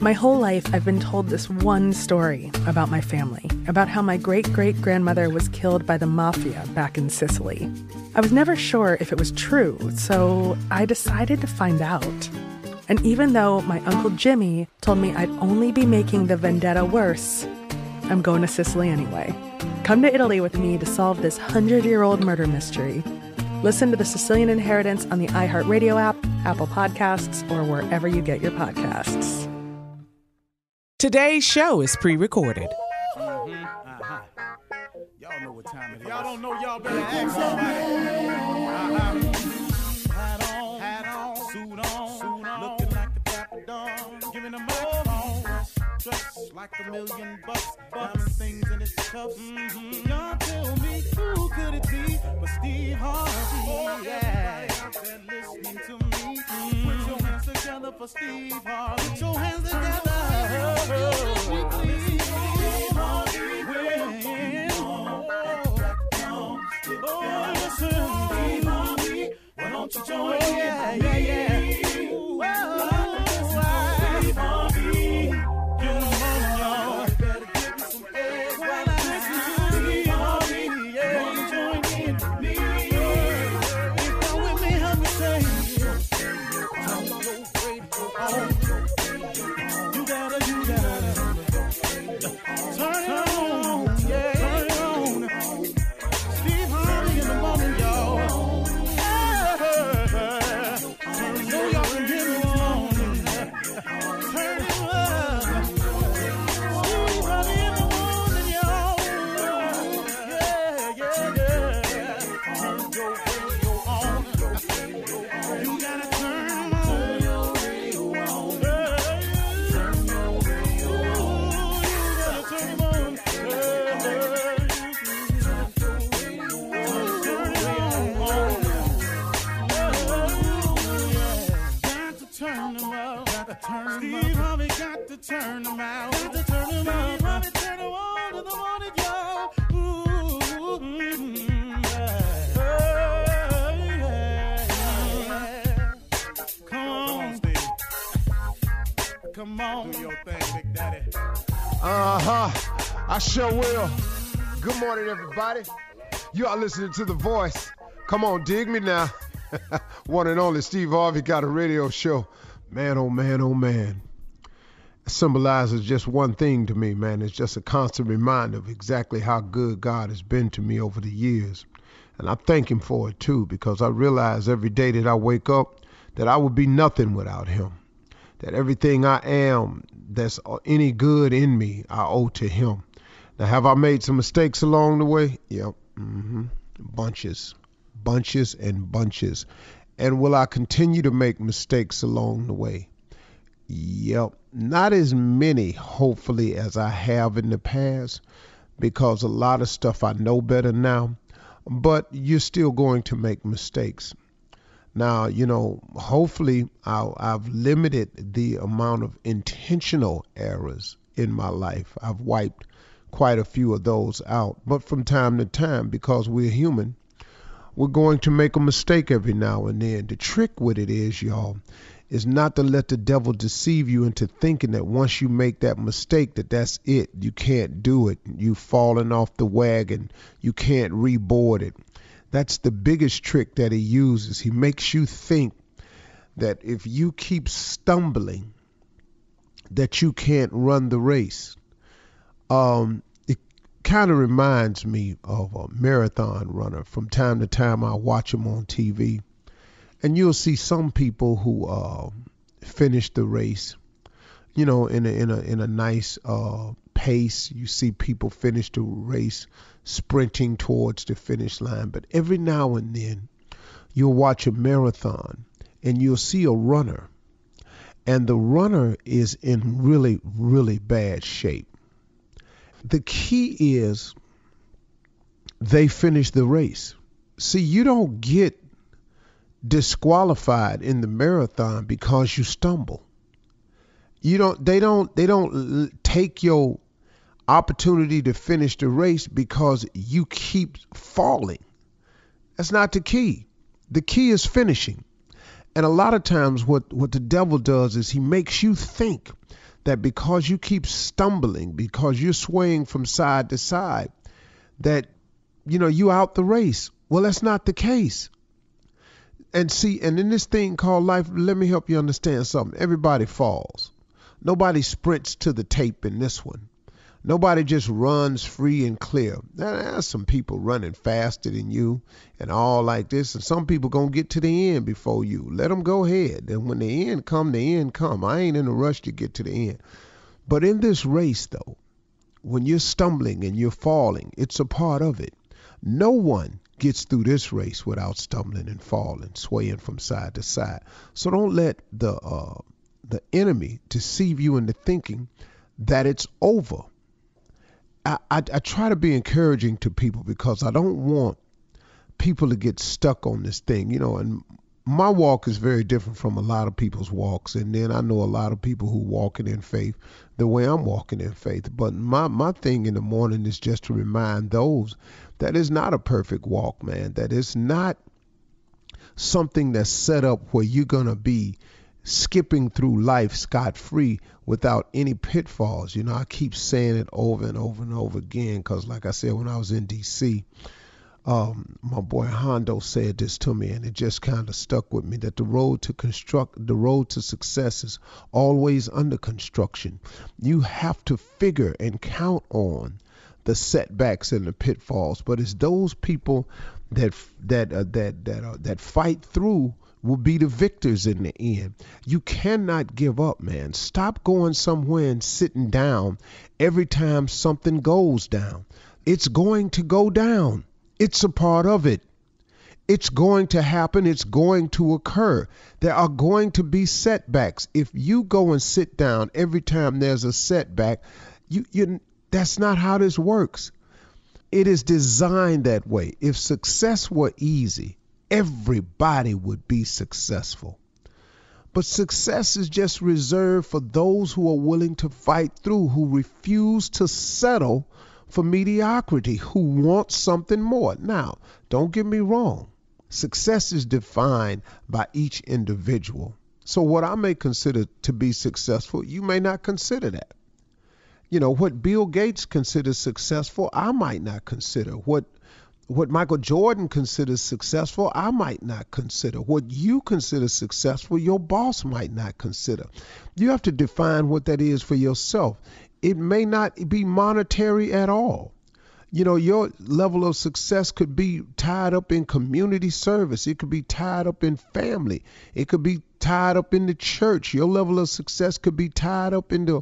My whole life, I've been told this one story about my family, about how my great great grandmother was killed by the mafia back in Sicily. I was never sure if it was true, so I decided to find out. And even though my Uncle Jimmy told me I'd only be making the vendetta worse, I'm going to Sicily anyway. Come to Italy with me to solve this hundred year old murder mystery. Listen to The Sicilian Inheritance on the iHeartRadio app, Apple Podcasts, or wherever you get your podcasts. Today's show is pre recorded. Mm-hmm. Uh-huh. Y'all know what time it is. Y'all don't know, y'all better ask somebody. Like a million bucks, diamond things in its cuffs. Mm-hmm. Y'all tell me who could it be but Steve Harvey? Oh, yeah. Everybody out there listening to me, mm-hmm. put your hands together for Steve Harvey. Put your hands together. Won't you join? Me? Yeah, yeah, yeah. Everybody. You are listening to The Voice. Come on, dig me now. One and only Steve Harvey got a radio show. Man, oh man, oh man symbolizes just one thing to me, man. It's just a constant reminder of exactly how good God has been to me over the years. And I thank Him for it too, because I realize every day that I wake up that I would be nothing without Him. that everything I am that's any good in me, I owe to Him. Now, have I made some mistakes along the way? Yep. Mm-hmm. Bunches, bunches, and bunches. And will I continue to make mistakes along the way? Yep. Not as many, hopefully, as I have in the past, because a lot of stuff I know better now. But you're still going to make mistakes. Now, you know, hopefully i have limited the amount of intentional errors in my life. I've wiped quite a few of those out. But from time to time, because we're human, we're going to make a mistake every now and then. The trick with it is, y'all, is not to let the devil deceive you into thinking that once you make that mistake that that's it. You can't do it. You've fallen off the wagon. You can't reboard it. That's the biggest trick that he uses. He makes you think that if you keep stumbling, that you can't run the race. Um, it kind of reminds me of a marathon runner. From time to time, I watch them on TV, and you'll see some people who uh, finish the race, you know, in a in a in a nice uh, pace. You see people finish the race sprinting towards the finish line. But every now and then, you'll watch a marathon and you'll see a runner, and the runner is in really, really bad shape. The key is they finish the race. See, you don't get disqualified in the marathon because you stumble. You don't they don't they don't take your opportunity to finish the race because you keep falling. That's not the key. The key is finishing. And a lot of times what what the devil does is he makes you think that because you keep stumbling, because you're swaying from side to side, that you know you out the race. Well, that's not the case. And see, and in this thing called life, let me help you understand something. Everybody falls. Nobody sprints to the tape in this one. Nobody just runs free and clear. There's some people running faster than you and all like this, and some people gonna get to the end before you. Let them go ahead. And when the end come, the end come. I ain't in a rush to get to the end. But in this race, though, when you're stumbling and you're falling, it's a part of it. No one gets through this race without stumbling and falling, swaying from side to side. So don't let the uh, the enemy deceive you into thinking that it's over I, I, I try to be encouraging to people because I don't want people to get stuck on this thing, you know, and my walk is very different from a lot of people's walks. And then I know a lot of people who walking in faith the way I'm walking in faith. But my my thing in the morning is just to remind those that it's not a perfect walk man that it's not something that's set up where you're going to be skipping through life scot free without any pitfalls. You know, I keep saying it over and over and over again because, like I said, when I was in D.C., um, my boy Hondo said this to me, and it just kind of stuck with me that the road to construct, the road to success is always under construction. You have to figure and count on the setbacks and the pitfalls, but it's those people that that uh, that that uh, that fight through will be the victors in the end. You cannot give up, man. Stop going somewhere and sitting down every time something goes down. It's going to go down. It's a part of it. It's going to happen. It's going to occur. There are going to be setbacks. If you go and sit down every time there's a setback, you, you that's not how this works. It is designed that way. If success were easy, everybody would be successful. But success is just reserved for those who are willing to fight through, who refuse to settle for mediocrity, who want something more. Now, don't get me wrong, success is defined by each individual. So, what I may consider to be successful, you may not consider that. You know, what Bill Gates considers successful, I might not consider. What what Michael Jordan considers successful, I might not consider. What you consider successful, your boss might not consider. You have to define what that is for yourself. It may not be monetary at all. You know, your level of success could be tied up in community service. It could be tied up in family. It could be tied up in the church. Your level of success could be tied up in the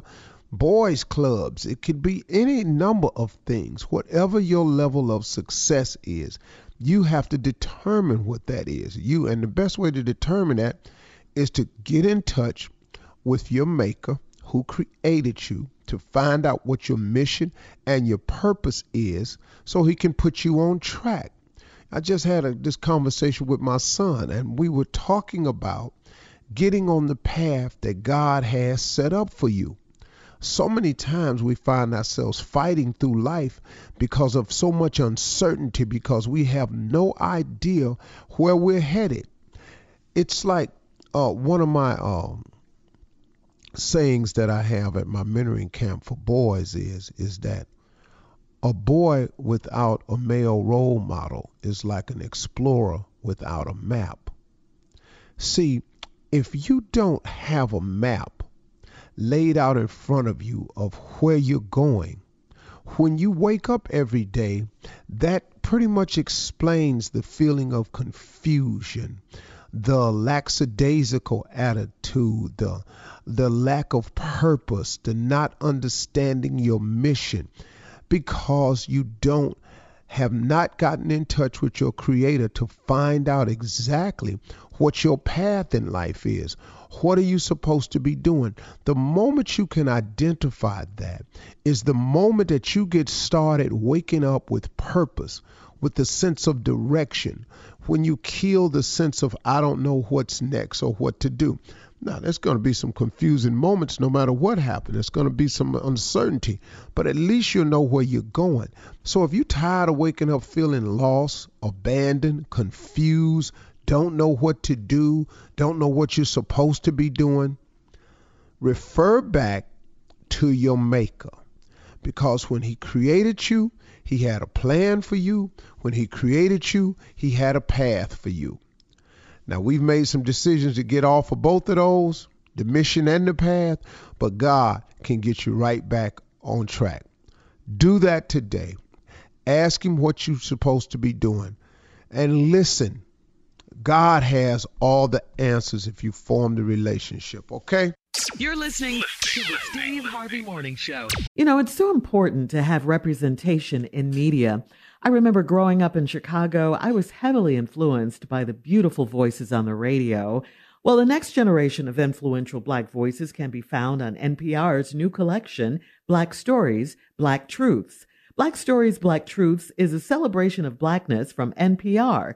boys clubs. It could be any number of things. Whatever your level of success is, you have to determine what that is. You and the best way to determine that is to get in touch with your maker who created you to find out what your mission and your purpose is so he can put you on track. I just had a, this conversation with my son, and we were talking about getting on the path that God has set up for you. So many times we find ourselves fighting through life because of so much uncertainty, because we have no idea where we're headed. It's like uh, one of my um, sayings that I have at my mentoring camp for boys is is that a boy without a male role model is like an explorer without a map. See, if you don't have a map laid out in front of you of where you're going, when you wake up every day, that pretty much explains the feeling of confusion, the lackadaisical attitude, the the lack of purpose, the not understanding your mission because you don't have not gotten in touch with your creator to find out exactly what your path in life is. What are you supposed to be doing? The moment you can identify that is the moment that you get started waking up with purpose, with the sense of direction, when you kill the sense of, I don't know what's next or what to do. Now, there's going to be some confusing moments no matter what happens. There's going to be some uncertainty, but at least you'll know where you're going. So if you're tired of waking up feeling lost, abandoned, confused, don't know what to do, don't know what you're supposed to be doing, refer back to your Maker. Because when He created you, He had a plan for you. When He created you, He had a path for you. Now, we've made some decisions to get off of both of those, the mission and the path, but God can get you right back on track. Do that today. Ask Him what you're supposed to be doing and listen. God has all the answers if you form the relationship, okay? You're listening to the Steve Harvey Morning Show. You know, it's so important to have representation in media. I remember growing up in Chicago, I was heavily influenced by the beautiful voices on the radio. Well, the next generation of influential Black voices can be found on NPR's new collection, Black Stories, Black Truths. Black Stories, Black Truths is a celebration of Blackness from NPR.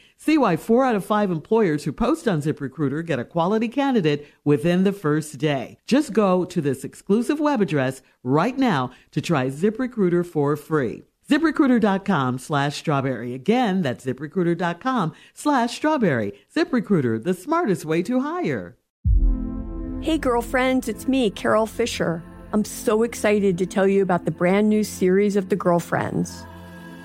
See why four out of five employers who post on ZipRecruiter get a quality candidate within the first day. Just go to this exclusive web address right now to try ZipRecruiter for free. ZipRecruiter.com slash strawberry. Again, that's ZipRecruiter.com slash strawberry. ZipRecruiter, the smartest way to hire. Hey, girlfriends, it's me, Carol Fisher. I'm so excited to tell you about the brand new series of The Girlfriends.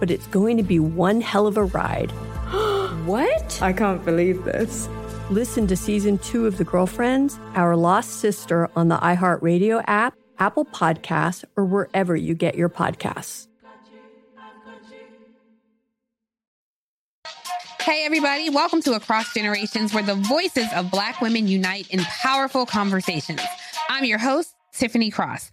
but it's going to be one hell of a ride. what? I can't believe this. Listen to season two of The Girlfriends, Our Lost Sister on the iHeartRadio app, Apple Podcasts, or wherever you get your podcasts. Hey, everybody, welcome to Across Generations, where the voices of Black women unite in powerful conversations. I'm your host, Tiffany Cross.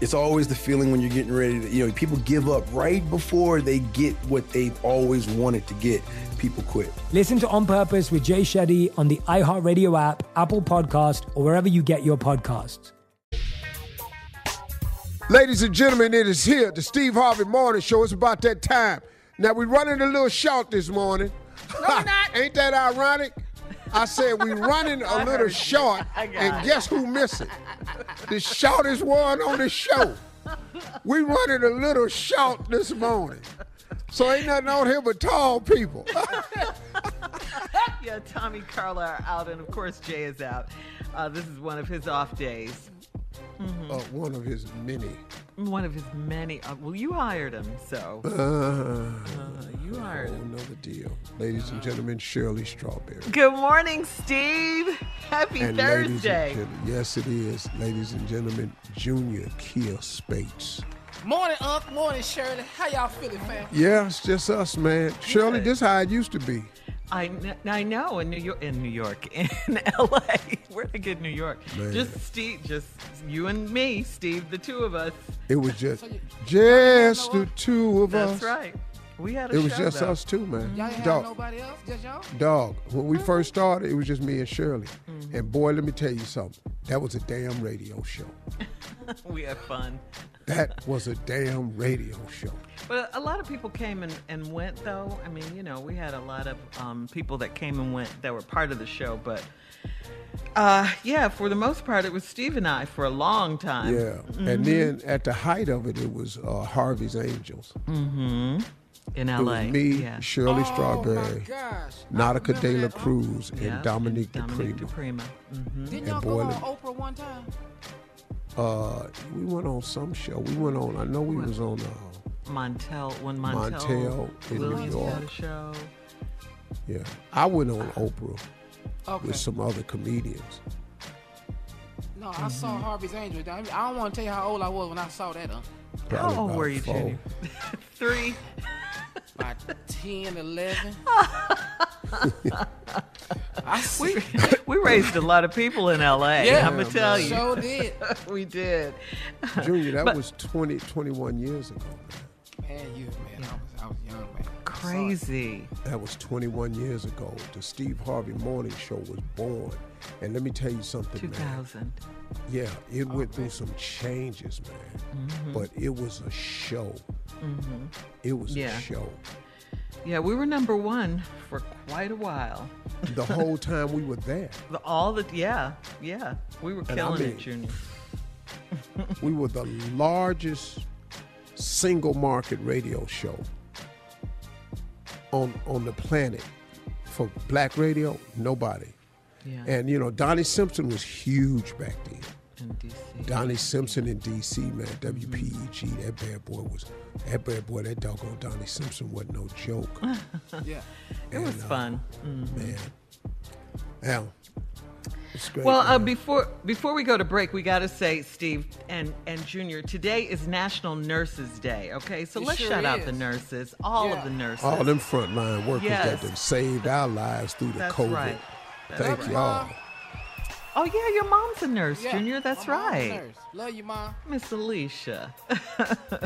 It's always the feeling when you're getting ready to, you know, people give up right before they get what they've always wanted to get people quit. Listen to On Purpose with Jay Shetty on the iHeartRadio app, Apple Podcast, or wherever you get your podcasts. Ladies and gentlemen, it is here, the Steve Harvey Morning Show. It's about that time. Now, we're running a little short this morning. No, we're not. Ain't that ironic? I said we running a little short, and guess who missing? The shortest one on the show. We running a little short this morning. So ain't nothing on here but tall people. yeah, Tommy Carla are out, and of course Jay is out. Uh, this is one of his off days. Mm-hmm. Uh, one of his many. One of his many. Uh, well, you hired him, so. Uh, you hired him. Another deal. Ladies and gentlemen, Shirley Strawberry. Good morning, Steve. Happy and Thursday. yes, it is. Ladies and gentlemen, Junior Kia Spates. Morning, Unc. Morning, Shirley. How y'all feeling, fam? Yeah, it's just us, man. Shirley, this how it used to be. I, I know in New York, in New York, in L.A. Where to get New York? Man. Just Steve, just you and me, Steve, the two of us. It was just, just the two of That's us. That's right. We had a It was show, just though. us two, man. Y'all ain't have Dog, nobody else, just y'all. dog. When we first started, it was just me and Shirley. Mm-hmm. And boy, let me tell you something. That was a damn radio show. we had fun. That was a damn radio show. But a lot of people came and, and went, though. I mean, you know, we had a lot of um, people that came and went that were part of the show. But uh, yeah, for the most part, it was Steve and I for a long time. Yeah. And then at the height of it, it was uh, Harvey's Angels. hmm in It LA. was me, yeah. Shirley Strawberry, Nautica De La Cruz, and Yeah, Dominique Dominique DePrima. DePrima. hmm Didn't And y'all boy, go on Oprah one time? Uh, we went on some show. We went on. I know we was on. Uh, Montel, when Montel, Montel in New Williams York. had a show. yeah, I went on Oprah Okay. with some other comedians. No, I saw Harvey's Angel. I, mean, I don't want to tell you how old I was when I saw that. Huh? Probably How old were you, four. Junior? Three. About 10, 11. we, we raised a lot of people in LA. Yeah, I'm gonna tell you. sure did. we did. Junior, that But- was 20, 21 years ago. Man, you, man, I was, I was young, man. Crazy. That was 21 years ago. The Steve Harvey Morning Show was born. And let me tell you something, man. 2000. Yeah, it went through some changes, man. Mhm. But it was a show. Mhm. It was Yeah. a show. Yeah, we were number one for quite a while. The whole time we were there. The- All the yeah, yeah, we were And I killing mean- it, Junior. we were the largest single market radio show on on the planet for black radio. Nobody. Yeah. And you know, Donnie Simpson was huge back then. In DC. Donnie Simpson in DC, man, WPGC, that bad boy was that bad boy, that doggone Donnie Simpson wasn't no joke. Yeah. It was uh, fun. Mhm. Man. Now, great. Well, uh, before before we go to break, we got to say, Steve and and Junior, today is National Nurses Day. Okay, so It let's sure shout out the nurses, all Yeah. of the nurses. all them frontline workers Yes. that done saved our lives through the That's COVID. right. That's Thank y'all. Oh yeah, your mom's a nurse, Yeah, Junior. That's my mom's a right. nurse. Love you, mom. Miss Alicia.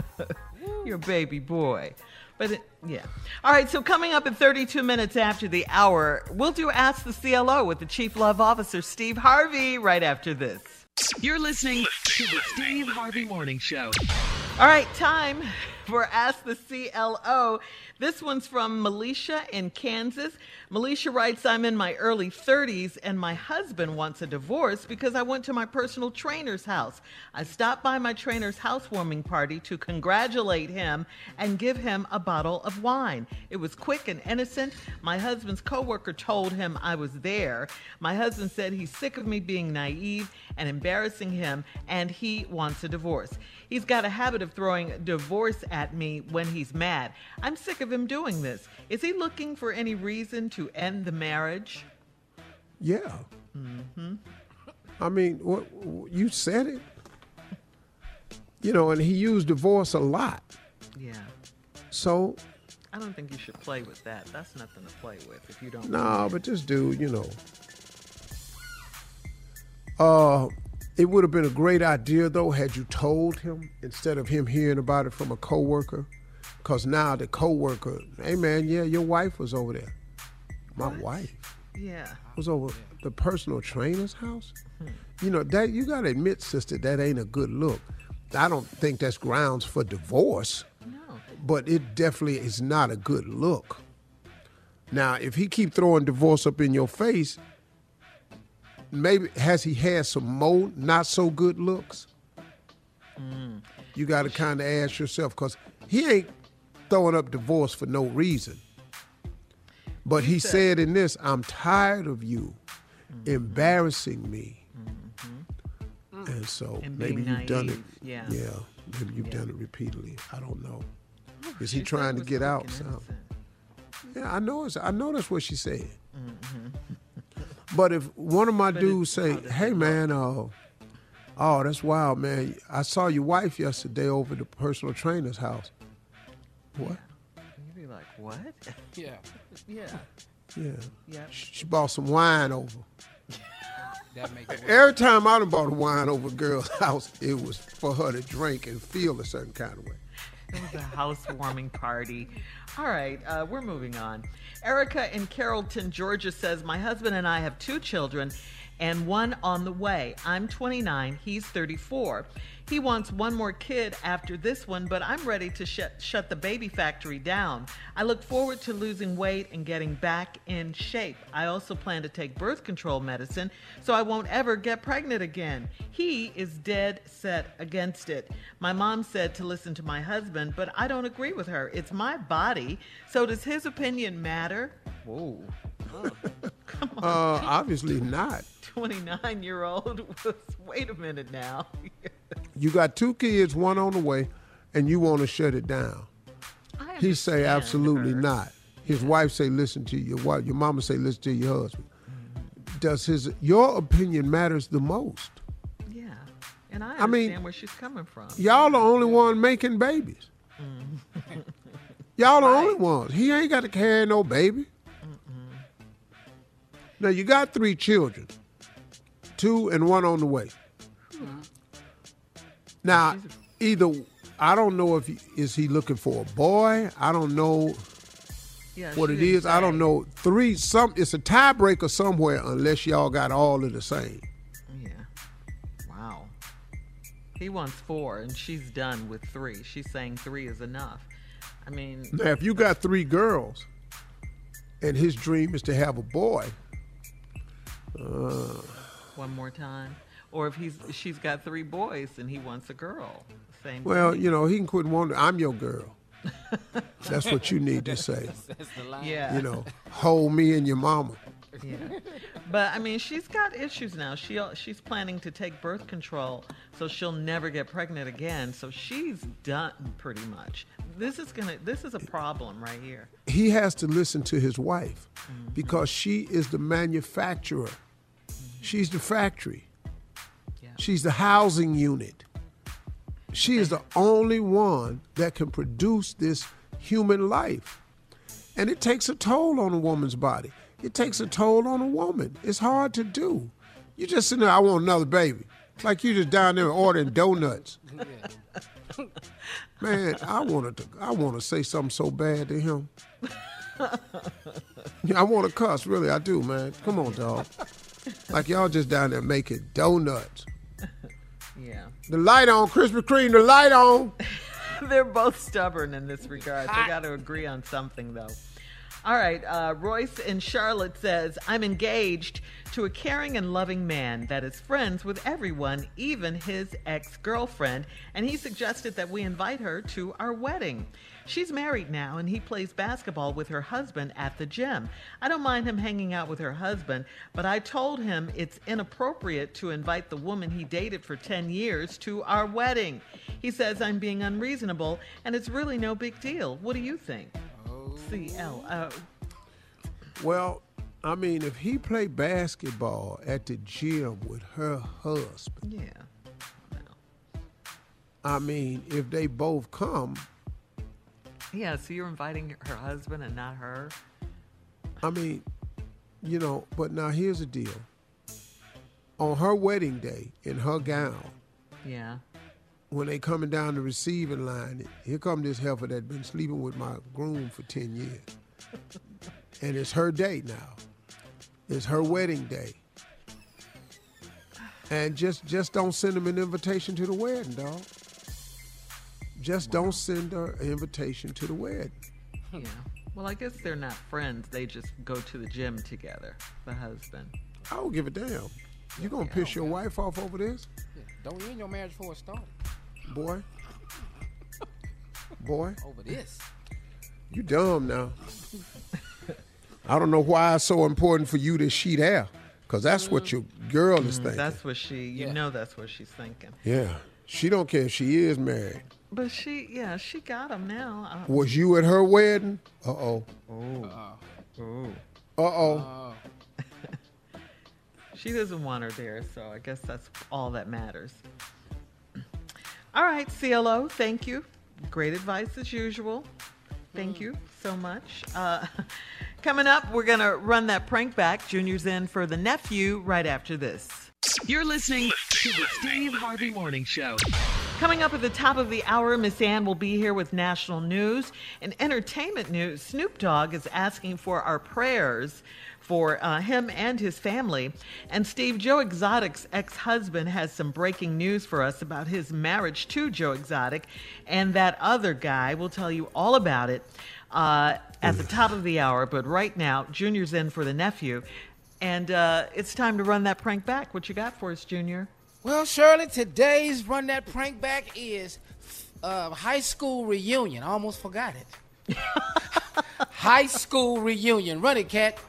Your baby boy. But it, yeah. All right, so coming up in 32 minutes after the hour, we'll do Ask the CLO with the Chief Love Officer, Steve Harvey, right after this. You're listening to the Steve Harvey Morning Show. All right, time for Ask the CLO. This one's from Melisha in Kansas. Melisha writes, I'm in my early 30s and my husband wants a divorce because I went to my personal trainer's house. I stopped by my trainer's housewarming party to congratulate him and give him a bottle of wine. It was quick and innocent. My husband's coworker told him I was there. My husband said he's sick of me being naive and embarrassing him and he wants a divorce. He's got a habit of throwing divorce at me when he's mad. I'm sick of him doing this. Is he looking for any reason to end the marriage? Yeah. Mm-hmm. I mean, what, you said it. You know, and he used divorce a lot. Yeah. So, I don't think you should play with that. That's nothing to play with if you don't. nah, but this dude, you know, uh, it would have been a great idea though had you told him instead of him hearing about it from a coworker. Cause now the coworker, hey man, yeah, your wife was over there. My wife Yeah. was over the personal trainer's house. Hmm. You know that you gotta admit, sister, that ain't a good look. I don't think that's grounds for divorce. No. But it definitely is not a good look. Now, if he keep throwing divorce up in your face, maybe has he had some more not so good looks? Mm. You got to kind of ask yourself because he ain't throwing up divorce for no reason. But he said in this, I'm tired of you embarrassing me. And so And maybe you've done it. yeah. Yeah. Maybe you've done it repeatedly. I don't know. Is she he trying to get out? So. Yeah, I know. It's, I know that's what she said. Mm-hmm. But if one of my But dudes say, "Hey man, uh, oh that's wild, man. I saw your wife yesterday over at the personal trainer's house." What? You'd be like, what? Yeah. Yeah. Yeah. Yeah. She bought some wine over. That make it. Every time I done bought a wine over a girl's house, it was for her to drink and feel a certain kind of way. It was a housewarming party. All right, uh, we're moving on. Erica in Carrollton, Georgia says, My husband and I have two children and one on the way. I'm 29, he's 34. He wants one more kid after this one, but I'm ready to sh- shut the baby factory down. I look forward to losing weight and getting back in shape. I also plan to take birth control medicine so I won't ever get pregnant again. He is dead set against it. My mom said to listen to my husband, but I don't agree with her. It's my body, so does his opinion matter? Whoa. Come on. Uh, obviously not. 29 year old was, wait a minute now. You got two kids, one on the way, and you want to shut it down. He say absolutely not. His wife say listen to your wife. Your mama say listen to your husband. Does his your opinion matters the most? yeah. And I I mean, where she's coming from. Y'all the only one making babies. Mm. Y'all the only ones. He ain't got to carry no baby. Now you got three children, two and one on the way. Now, either I don't know if he, is he looking for a boy. I don't know Yeah, what it is. I don't know. Three some it's a tiebreaker somewhere unless y'all got all of the same. Yeah. Wow. He wants four, and she's done with three. She's saying three is enough. I mean, Now, if you got three girls, and his dream is to have a boy, uh, one more time. Or if he's she's got three boys and he wants a girl. Same. well, thing. you know, he can quit wondering. I'm your girl. That's what you need to say. That's the line. Yeah. You know, hold me and your mama. Yeah. But I mean, she's got issues now. She she's planning to take birth control, so she'll never get pregnant again. So she's done pretty much. This is gonna. This is a problem right here. He has to listen to his wife mm-hmm. because she is the manufacturer. Mm-hmm. She's the factory. She's the housing unit. She is the only one that can produce this human life. And it takes a toll on a woman's body. It takes a toll on a woman. It's hard to do. You just sitting there, I want another baby. Like you just down there ordering donuts. Man, I wanted to I want to say something so bad to him. I want to cuss, really, I do, man. Come on, dog. Like y'all just down there making donuts. Yeah. The light on, Krispy Kreme, the light on. They're both stubborn in this regard. They got to agree on something, though. All right. Uh, Royce in Charlotte says, I'm engaged to a caring and loving man that is friends with everyone, even his ex girlfriend, and he suggested that we invite her to our wedding. She's married now, and he plays basketball with her husband at the gym. I don't mind him hanging out with her husband, but I told him it's inappropriate to invite the woman he dated for 10 years to our wedding. He says I'm being unreasonable, and it's really no big deal. What do you think? CL. Uh, Well, I mean, if he play basketball at the gym with her husband, yeah. I mean, if they both come, Yeah, so you're inviting her husband and not her? I mean, you know, but now here's the deal. On her wedding day, in her gown, Yeah. when they coming down the receiving line, here come this heifer that been sleeping with my groom for 10 years. and it's her day now. It's her wedding day. And just just don't send him an invitation to the wedding, dog. Just don't send her an invitation to the wedding. Yeah. Well, I guess they're not friends. They just go to the gym together, the husband. I don't give a damn. You gonna piss your wife off over this? Don't end your marriage before it started. Boy. Boy. Over this. You dumb now. I don't know why it's so important for you that she there. Cause that's what your girl is Mm, thinking. That's what she, you know, that's what she's thinking. Yeah. She don't care if she is married. But she, yeah, she got him now. I- Was you at her wedding? Uh oh. Oh. Oh. Uh oh. She doesn't want her there, so I guess that's all that matters. All right, CLO, thank you. Great advice as usual. Thank you so much. Uh, coming up, we're going to run that prank back. Junior's in for the nephew right after this. You're listening to the Steve Harvey Morning Show. Coming up at the top of the hour, Miss Ann will be here with national news. and entertainment news, Snoop Dogg is asking for our prayers for uh, him and his family. And Steve, Joe Exotic's ex husband has some breaking news for us about his marriage to Joe Exotic and that other guy. We'll tell you all about it uh, at the top of the hour. But right now, Junior's in for the nephew. And uh, it's time to run that prank back. What you got for us, Junior? Well, Shirley, today's run that prank back is uh, high school reunion. I almost forgot it. high school reunion. Run it, cat.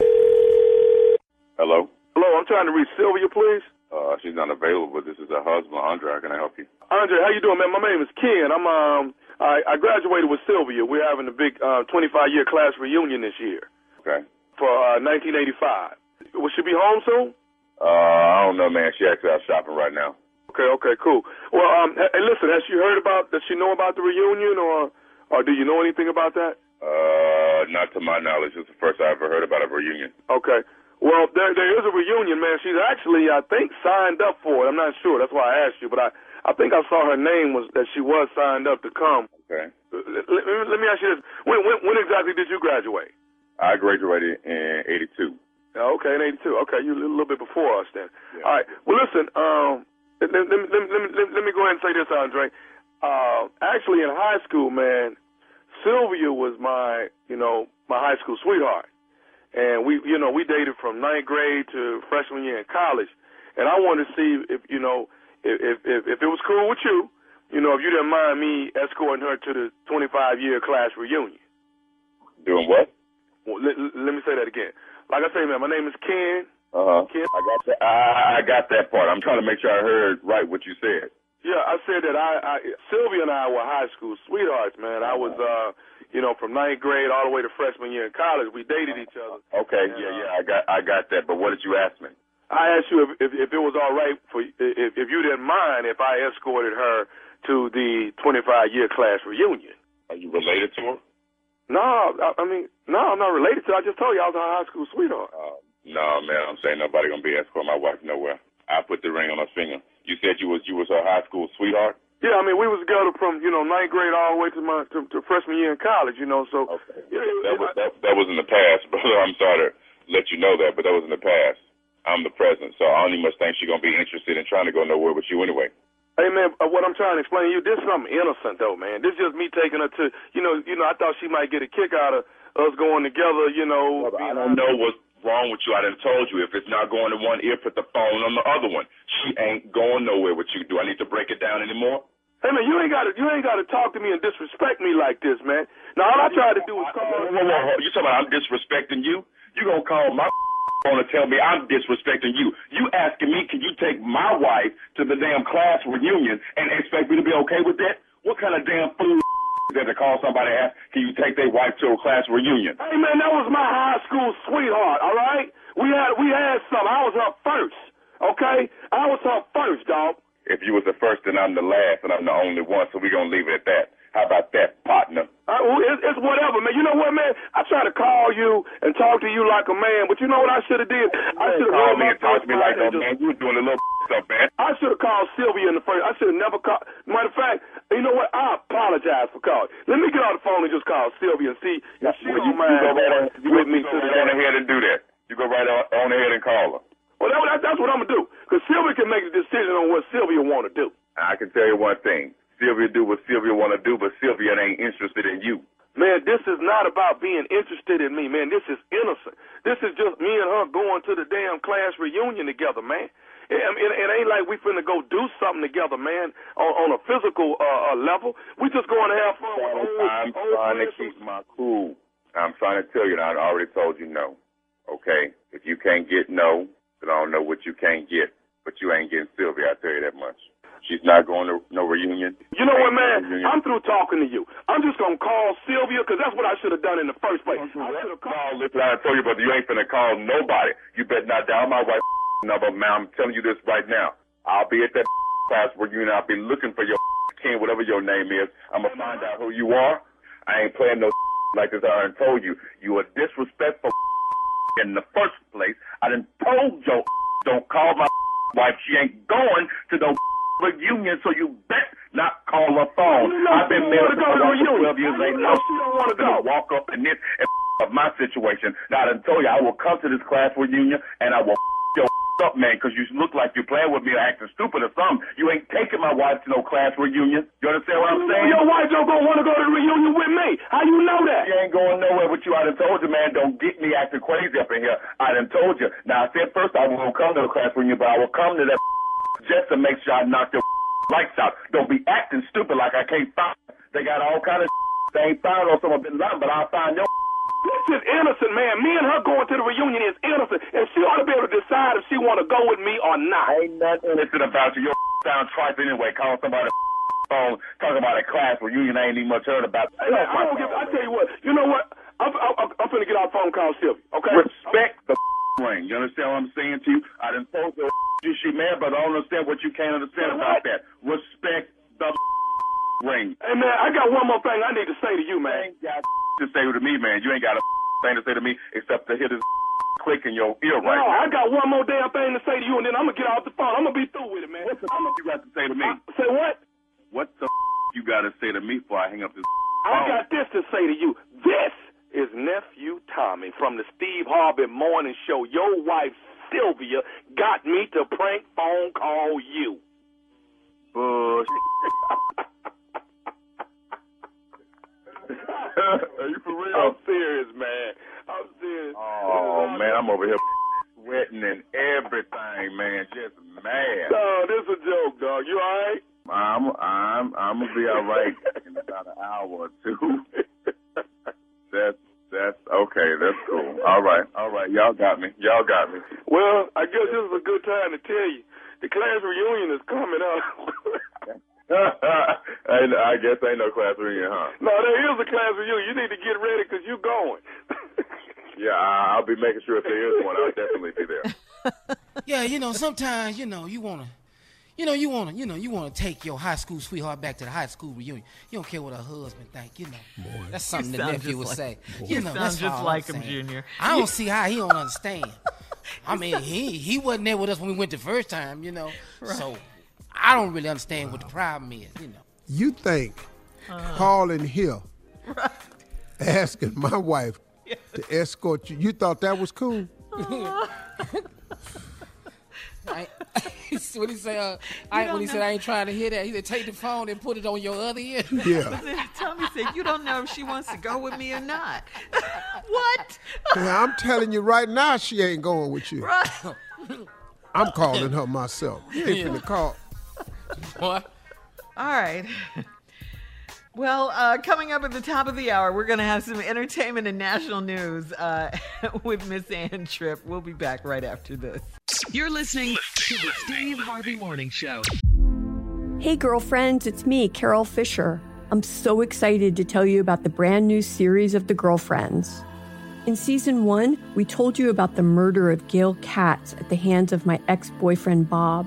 Hello. Hello, I'm trying to reach Sylvia, please. Uh, she's not available. This is her husband, Andre. How can I help you? Andre, how you doing, man? My name is Ken. I'm um, I, I graduated with Sylvia. We're having a big uh, 25 year class reunion this year. Okay. For uh, 1985. Will she be home soon? Uh, I don't know, man. She actually out shopping right now. Okay, okay, cool. Well, um, hey, listen, has she heard about? Does she know about the reunion, or, or do you know anything about that? Uh, not to my knowledge. It's the first I ever heard about a reunion. Okay. Well, there there is a reunion, man. She's actually, I think, signed up for it. I'm not sure. That's why I asked you, but I I think I saw her name was that she was signed up to come. Okay. Let, let, let me ask you this: when, when when exactly did you graduate? I graduated in '82. Okay, in '82. Okay, you a little bit before us then. Yeah. All right. Well, listen. Um, let, let, let, let, let, let, let me go ahead and say this, Andre. Uh, actually, in high school, man, Sylvia was my, you know, my high school sweetheart, and we, you know, we dated from ninth grade to freshman year in college. And I wanted to see if, you know, if if if it was cool with you, you know, if you didn't mind me escorting her to the 25 year class reunion. Doing what? Well, let, let me say that again. Like I say, man, my name is Ken. Uh huh. Ken. I got that. I, I got that part. I'm trying to make sure I heard right what you said. Yeah, I said that I, I Sylvia and I were high school sweethearts, man. I was uh you know, from ninth grade all the way to freshman year in college. We dated each other. Okay, and, yeah, yeah, I got I got that. But what did you ask me? I asked you if if, if it was all right for if if you didn't mind if I escorted her to the 25 year class reunion. Are you related to her? No, I, I mean, no, I'm not related to. her. I just told you I was her high school sweetheart. Uh, no, man, I'm saying nobody gonna be escorting my wife nowhere. I put the ring on her finger. You said you was you was her high school sweetheart. Yeah, I mean, we was together from you know ninth grade all the way to my to, to freshman year in college. You know, so okay. yeah, that was that, that was in the past, brother. I'm sorry to let you know that, but that was in the past. I'm the present, so I only must think she's gonna be interested in trying to go nowhere with you anyway. Hey man, uh, what I'm trying to explain to you, this is something innocent though, man. This is just me taking her to, you know, you know, I thought she might get a kick out of us going together, you know. I don't know what's wrong with you. I done told you if it's not going to one ear, put the phone on the other one. She ain't going nowhere with you. Do I need to break it down anymore? Hey man, you ain't got to you ain't got to talk to me and disrespect me like this, man. Now all I tried to do was call. Whoa, whoa, whoa. You talking about I'm disrespecting you? You gonna call my phone to tell me I'm disrespecting you. You asking me, can you take my wife to the damn class reunion and expect me to be okay with that? What kind of damn fool is that to call somebody and ask, can you take their wife to a class reunion? Hey man, that was my high school sweetheart, all right? We had we had some. I was her first, okay? I was her first, dog. If you was the first, then I'm the last, and I'm the only one, so we gonna leave it at that. How about that, partner? Uh, it's, it's whatever, man. You know what, man? I try to call you and talk to you like a man, but you know what I should have did? I should have called me and talked to me like a man. You were doing a little stuff, man. I should have called Sylvia in the first. I should have never called. Matter of fact, you know what? I apologize for calling. Let me get on the phone and just call Sylvia and see if she well, don't you, mind you go right on, you with me to the right on ahead and do that. You go right on, on ahead and call her. Well, that, that's what I'm gonna do. Because Sylvia can make the decision on what Sylvia want to do. I can tell you one thing. Sylvia do what Sylvia want to do, but Sylvia ain't interested in you. Man, this is not about being interested in me, man. This is innocent. This is just me and her going to the damn class reunion together, man. It, it, it ain't like we finna go do something together, man, on, on a physical uh, uh, level. We just going to have fun. With old, I'm old trying to keep my cool. I'm trying to tell you, I already told you no. Okay? If you can't get no, then I don't know what you can't get. But you ain't getting Sylvia, I tell you that much. She's not going to no reunion. You know what, man? I'm through talking to you. I'm just gonna call Sylvia because that's what I should have done in the first place. I should have called. Listen, I told you, but you ain't finna call nobody. You better not dial my wife number, man. I'm telling you this right now. I'll be at that class reunion. I'll be looking for your Ken, whatever your name is. I'm gonna find out who you are. I ain't playing no like this. I done told you. You are disrespectful in the first place. I done told Joe, don't call my wife. She ain't going to no reunion, so you bet not call a phone. You know I've been married wanna go to the reunion. for 12 years. Ain't no she don't wanna gonna go. walk up in this and of my situation. Now, I done told you I will come to this class reunion and I will your up, man, because you look like you're playing with me or acting stupid or something. You ain't taking my wife to no class reunion. You understand what I'm saying? Your wife don't gonna want to go to the reunion with me. How you know that? She ain't going nowhere with you. I done told you, man, don't get me acting crazy up in here. I done told you. Now, I said first I won't come to the class reunion, but I will come to that just to make sure I knock your lights out. Don't be acting stupid like I can't find. They got all kind of they ain't found on some of Bin Laden, but I'll find your this is innocent, man. Me and her going to the reunion is innocent, and she ought to be able to decide if she want to go with me or not. Ain't nothing innocent about you. Your sound tripe anyway. Calling somebody phone, talking about a class reunion I ain't even much heard about. Hey, man, I don't give. I tell you what. You know what? I'm I'm, I'm finna get our phone call Sylvia. Okay. Respect the ring. You understand what I'm saying to you? I didn't post the you she mad, but I don't understand what you can't understand about that. Respect the ring. Hey man, I got one more thing I need to say to you, man. You ain't got to say to me, man. You ain't got a thing to say to me except to hit this click in your ear right No, now. I got one more damn thing to say to you, and then I'm gonna get off the phone. I'm gonna be through with it, man. What the I'm you got to say to me? say what? What the you got to say to me before I hang up this I phone? got this to say to you. This is nephew Tommy from the Steve Harvey Morning Show. Your wife Sylvia got me to prank phone call you. Bush. Are you for real? I'm serious, man. I'm serious. Oh man, I'm over here sweating and everything, man. Just mad. No, this is a joke, dog. You all right? I'm I'm I'm gonna be all right in about an hour or two. That's that's okay. That's cool. All right, all right. Y'all got me. Y'all got me. Well, I guess this is a good time to tell you. The class reunion is coming up. I, I guess ain't no class reunion, huh? no, there is a class reunion. You need to get ready because you're going. Yeah, I- I'll be making sure if there is one, I'll definitely be there. Yeah, you know, sometimes you know you wanna, you know, you wanna, you know, you wanna take your high school sweetheart back to the high school reunion. You don't care what her husband think, you know. boy, That's something You the sound nephew would like- say. Boy. You You know, sound that's just all I'm like him, saying. Junior. I don't see how he don't understand. I mean, he he wasn't there with us when we went the first time, you know. So I don't really understand what the problem is, you know. You think Uh. calling here, asking my wife to escort you, you thought that was cool? I, what he say? Uh, I, when he said I ain't trying to hear that, he said take the phone and put it on your other ear. Yeah. Tommy said, You don't know if she wants to go with me or not. what? Yeah, I'm telling you right now, she ain't going with you. Right. I'm calling her myself. You ain't Yeah. finna call. What? All right. Well, uh, coming up at the top of the hour, we're going to have some entertainment and national news uh, with Miss Ann Tripp. We'll be back right after this. You're listening to the Steve Harvey Morning Show. Hey, girlfriends, it's me, Carol Fisher. I'm so excited to tell you about the brand new series of The Girlfriends. In season one, we told you about the murder of Gail Katz at the hands of my ex boyfriend, Bob.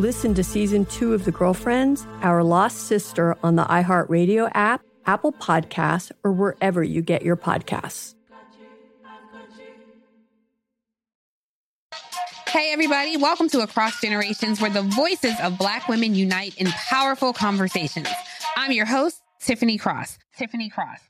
Listen to season two of The Girlfriends, Our Lost Sister on the iHeartRadio app, Apple Podcasts, or wherever you get your podcasts. Hey, everybody, welcome to Across Generations, where the voices of Black women unite in powerful conversations. I'm your host, Tiffany Cross. Tiffany Cross.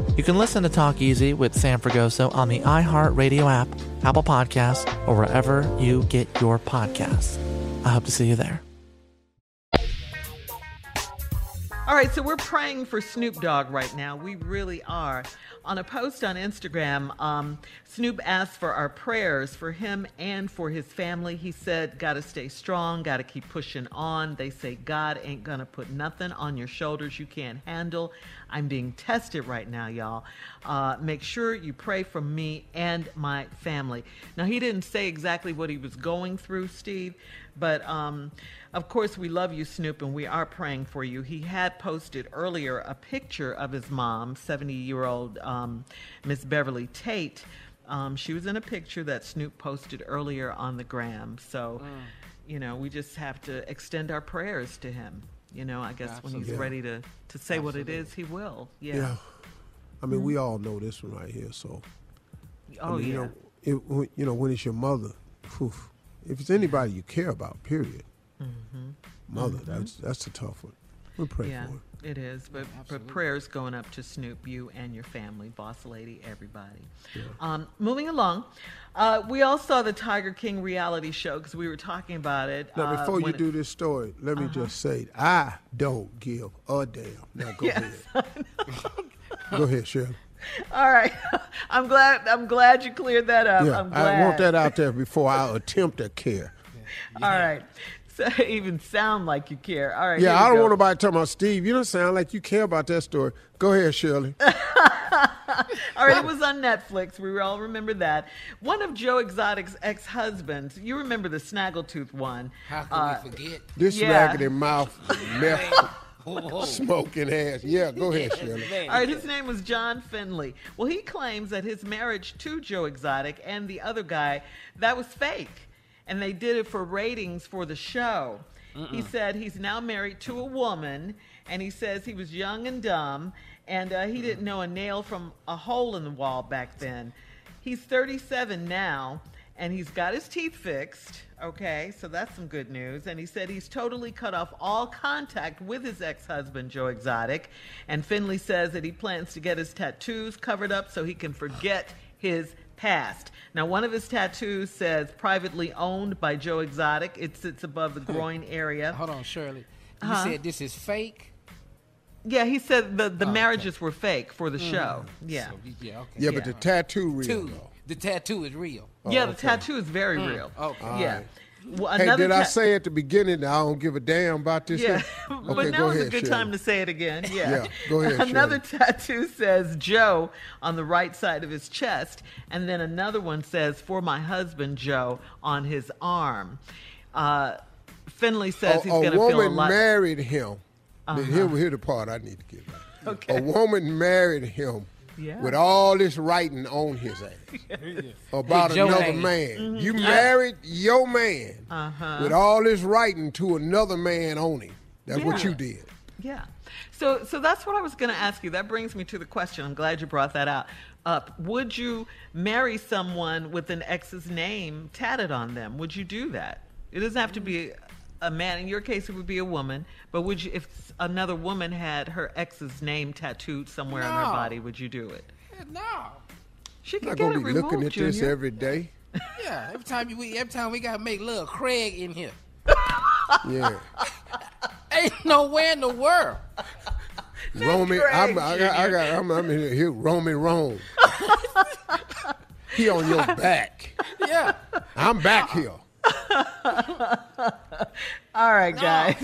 You can listen to Talk Easy with Sam Fragoso on the iHeartRadio app, Apple Podcasts, or wherever you get your podcasts. I hope to see you there. All right, so we're praying for Snoop Dogg right now. We really are. On a post on Instagram, um, Snoop asked for our prayers for him and for his family. He said, Got to stay strong, got to keep pushing on. They say God ain't to put nothing on your shoulders you can't handle. I'm being tested right now, y'all. Uh, make sure you pray for me and my family. Now, he didn't say exactly what he was going through, Steve, but um, of course, we love you, Snoop, and we are praying for you. He had posted earlier a picture of his mom, 70 year old um, Miss Beverly Tate. Um, she was in a picture that Snoop posted earlier on the gram. So, you know, we just have to extend our prayers to him. You know, I guess when he's Absolutely. ready to, to say what it is, he will. Yeah. Yeah. I mean, we all know this one right here. So, Oh, I mean, yeah. you know, it, when- you know, when it's your mother, phew, if it's anybody you care about, period, Mhm. mother, Mhm. that's that's a tough one. We pray yeah, for her. it is. But, but prayers going up to Snoop, you and your family, boss lady, everybody. Um, moving along, uh, we all saw the Tiger King reality show because we were talking about it. Now, uh, before you it- do this story, let me Uh-huh. just say, I don't give a damn. Now go Yes, ahead. Go ahead, Shirley. All right, I'm glad. I'm glad you cleared that up. yeah, I'm glad. I want that out there before I attempt to care. All right, so even sound like you care. All right. Yeah, I don't go. want nobody talking about Steve. You don't sound like you care about that story. Go ahead, Shirley. all right, it was on Netflix. We all remember that. One of Joe Exotic's ex-husbands. You remember the snaggletooth one? How can Uh, we forget? This Yeah. raggedy mouth, meth, smoking ass. Yeah, go ahead, Shirley. All right, his name was John Finlay. Well, he claims that his marriage to Joe Exotic and the other guy that was fake, and they did it for ratings for the show. He Mm-mm. said he's now married to a woman, and he says he was young and dumb, and uh, he didn't know a nail from a hole in the wall back then. He's 37 now, and he's got his teeth fixed. Okay, so that's some good news. And he said he's totally cut off all contact with his ex husband, Joe Exotic. And Finlay says that he plans to get his tattoos covered up so he can forget his past. Now, one of his tattoos says privately owned by Joe Exotic. It sits above the groin area. Hold on, Shirley. You Huh? said this is fake. Yeah, he said the, the Oh, marriages were fake for the Mm. show. Yeah. So, yeah, okay. Yeah, but the tattoo real Two. The tattoo is real. yeah, the tattoo is very Mm, real. okay. All Yeah. right. Well, Hey, another did I say at the beginning that I don't give a damn about this? Yeah, thing? but Okay, now go is ahead, a good Shirley. time to say it again. Yeah. Yeah, go ahead, Another tattoo says Joe on the right side of his chest, and then another one says "For my husband Joe" on his arm. Uh, Finlay says a, he's going to feel a woman married him. Uh-huh. Here, here the part I need to get. Right. Okay. A woman married him Yeah. with all this writing on his ass about With your another man. man. Mhm. You Yeah. married your man Uh-huh. with all this writing to another man on him. That's what you did. Yeah. So so that's what I was going to ask you. That brings me to the question. I'm glad you brought that out. Up. Would you marry someone with an ex's name tatted on them? Would you do that? It doesn't have to be a man. In your case, it would be a woman. But would you, if another woman had her ex's name tattooed somewhere on her body, would you do it? No. She I'm not gonna it be looking removed, at this every day. Yeah. Every time you we every time we gotta make little Craig in here. Yeah. Ain't nowhere in the world. Roman, I'm, I got, I got, I'm, I'm in here, Roman Rome. he on your back. Yeah. I'm back here. All right, guys.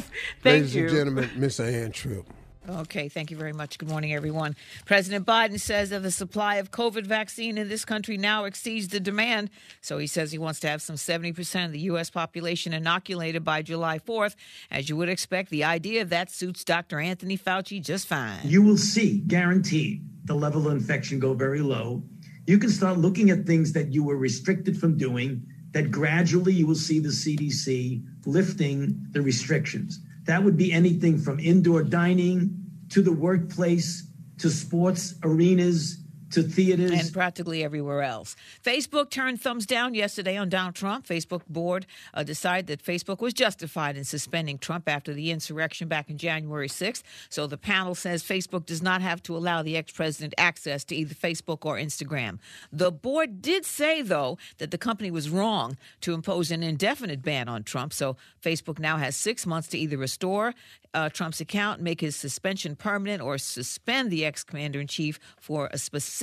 Thank Ladies you. and gentlemen, Miss Ann Tripp. Okay, thank you very much. Good morning, everyone. President Biden says that the supply of COVID vaccine in this country now exceeds the demand. So he says he wants to have some 70% of the U.S. population inoculated by July 4th. As you would expect, the idea of that suits Dr. Anthony Fauci just fine. You will see, guaranteed, the level of infection go very low. You can start looking at things that you were restricted from doing, that gradually you will see the CDC lifting the restrictions. That would be anything from indoor dining to the workplace to sports arenas to theaters. and practically everywhere else. Facebook turned thumbs down yesterday on Donald Trump. Facebook board uh, decided that Facebook was justified in suspending Trump after the insurrection back in January 6th. So the panel says Facebook does not have to allow the ex-president access to either Facebook or Instagram. The board did say though that the company was wrong to impose an indefinite ban on Trump. So Facebook now has 6 months to either restore uh, Trump's account, make his suspension permanent, or suspend the ex commander in chief for a specific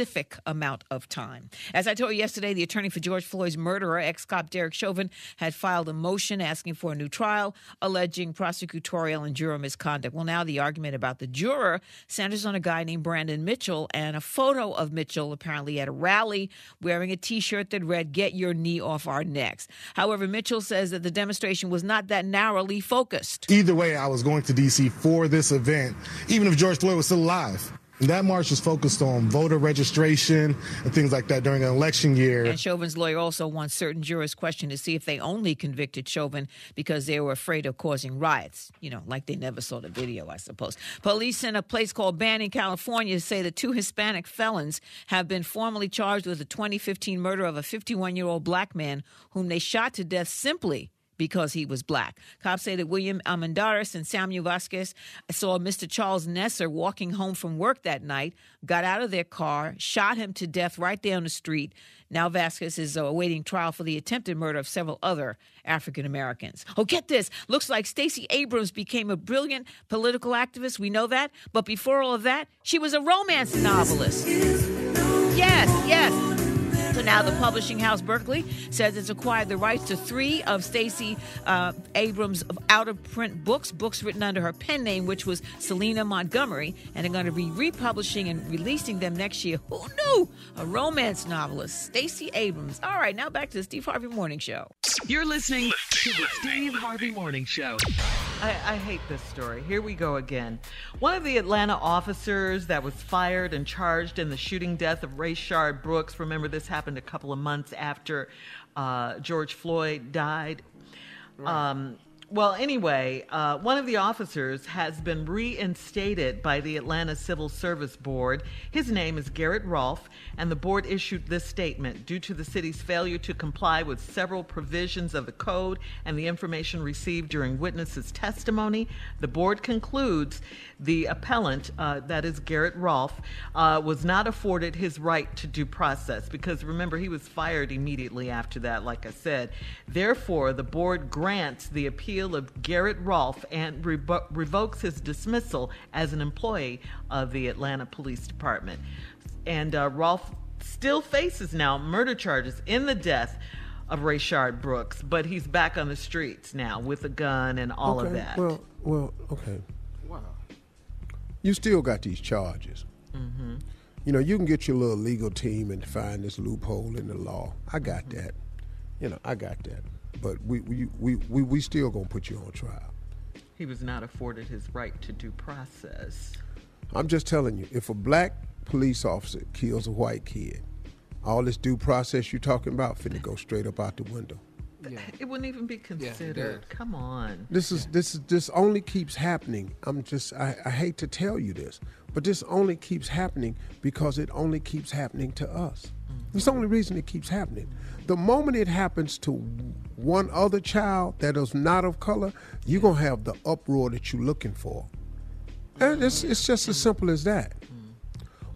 amount of time. As I told you yesterday, the attorney for George Floyd's murderer, ex cop Derek Chauvin, had filed a motion asking for a new trial, alleging prosecutorial and juror misconduct. Well, now the argument about the juror centers on a guy named Brandon Mitchell and a photo of Mitchell apparently at a rally wearing a t shirt that read, Get your knee off our necks. However, Mitchell says that the demonstration was not that narrowly focused. Either way, I was going to D.C. for this event, even if George Floyd was still alive. That march was focused on voter registration and things like that during an election year. And Chauvin's lawyer also wants certain jurors questioned to see if they only convicted Chauvin because they were afraid of causing riots. You know, like they never saw the video, I suppose. Police in a place called Banning, California, say the two Hispanic felons have been formally charged with the 2015 murder of a 51 year old black man whom they shot to death simply because he was black. Cops say that William Almendares and Samuel Vasquez saw Mr. Charles Nesser walking home from work that night, got out of their car, shot him to death right there on the street. Now Vasquez is uh, awaiting trial for the attempted murder of several other African Americans. Oh, get this. Looks like Stacey Abrams became a brilliant political activist. We know that. But before all of that, she was a romance novelist. Yes, yes. So now the publishing house Berkley says it's acquired the rights to three of Stacey uh, Abrams' out of print books, books written under her pen name, which was Selena Montgomery, and they're going to be republishing and releasing them next year. Who knew? A romance novelist, Stacey Abrams. All right, now back to the Steve Harvey Morning Show. You're listening to the Steve Harvey Morning Show. I, I, hate this story. Here we go again. One of the Atlanta officers that was fired and charged in the shooting death of Rayshard Brooks. Remember, this happened a couple of months after uh, George Floyd died. Right. Um, well, anyway, uh, one of the officers has been reinstated by the Atlanta Civil Service Board. His name is Garrett Rolfe, and the board issued this statement due to the city's failure to comply with several provisions of the code and the information received during witnesses' testimony. The board concludes the appellant, uh, that is Garrett Rolfe, uh, was not afforded his right to due process because remember, he was fired immediately after that, like I said. Therefore, the board grants the appeal of Garrett Rolfe and revo- revokes his dismissal as an employee of the Atlanta Police Department. And uh, Rolfe still faces now murder charges in the death of Rayshard Brooks, but he's back on the streets now with a gun and all okay, of that. Well, well, okay. Wow. You still got these charges. Mm-hmm. You know, you can get your little legal team and find this loophole in the law. I got mm-hmm. that. You know, I got that. But we we we we, we still gonna put you on trial. He was not afforded his right to due process. I'm just telling you, if a black police officer kills a white kid, all this due process you're talking about finna go straight up out the window. Yeah. It wouldn't even be considered. Yeah, Come on. This is this is this only keeps happening. I'm just I, I hate to tell you this, but this only keeps happening because it only keeps happening to us. Mm-hmm. It's the only reason it keeps happening. The moment it happens to one other child that is not of color, you're gonna have the uproar that you're looking for. And it's it's just as simple as that.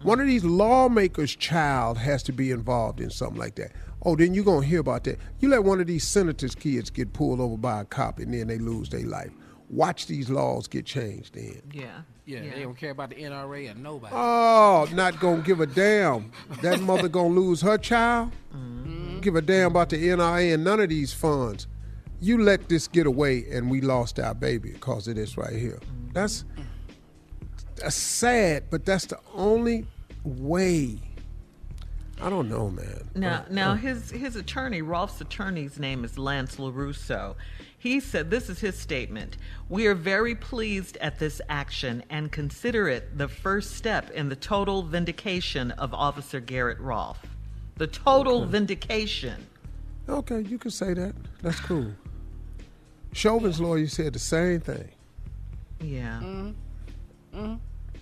One of these lawmakers' child has to be involved in something like that. Oh, then you're gonna hear about that. You let one of these senators' kids get pulled over by a cop and then they lose their life. Watch these laws get changed then. Yeah. Yeah, yeah. they don't care about the NRA or nobody. Oh, not gonna give a damn. That mother gonna lose her child. Mm-hmm. Give a damn about the NRA and none of these funds. You let this get away, and we lost our baby because of this right here. Mm-hmm. That's that's sad, but that's the only way. I don't know, man. Now, uh, now uh, his his attorney, Rolfe's attorney's name is Lance LaRusso. He said, "This is his statement. We are very pleased at this action and consider it the first step in the total vindication of Officer Garrett Rolfe. The total okay. vindication." Okay, you can say that. That's cool. Chauvin's lawyer said the same thing. Yeah. Mm-hmm. Mm-hmm.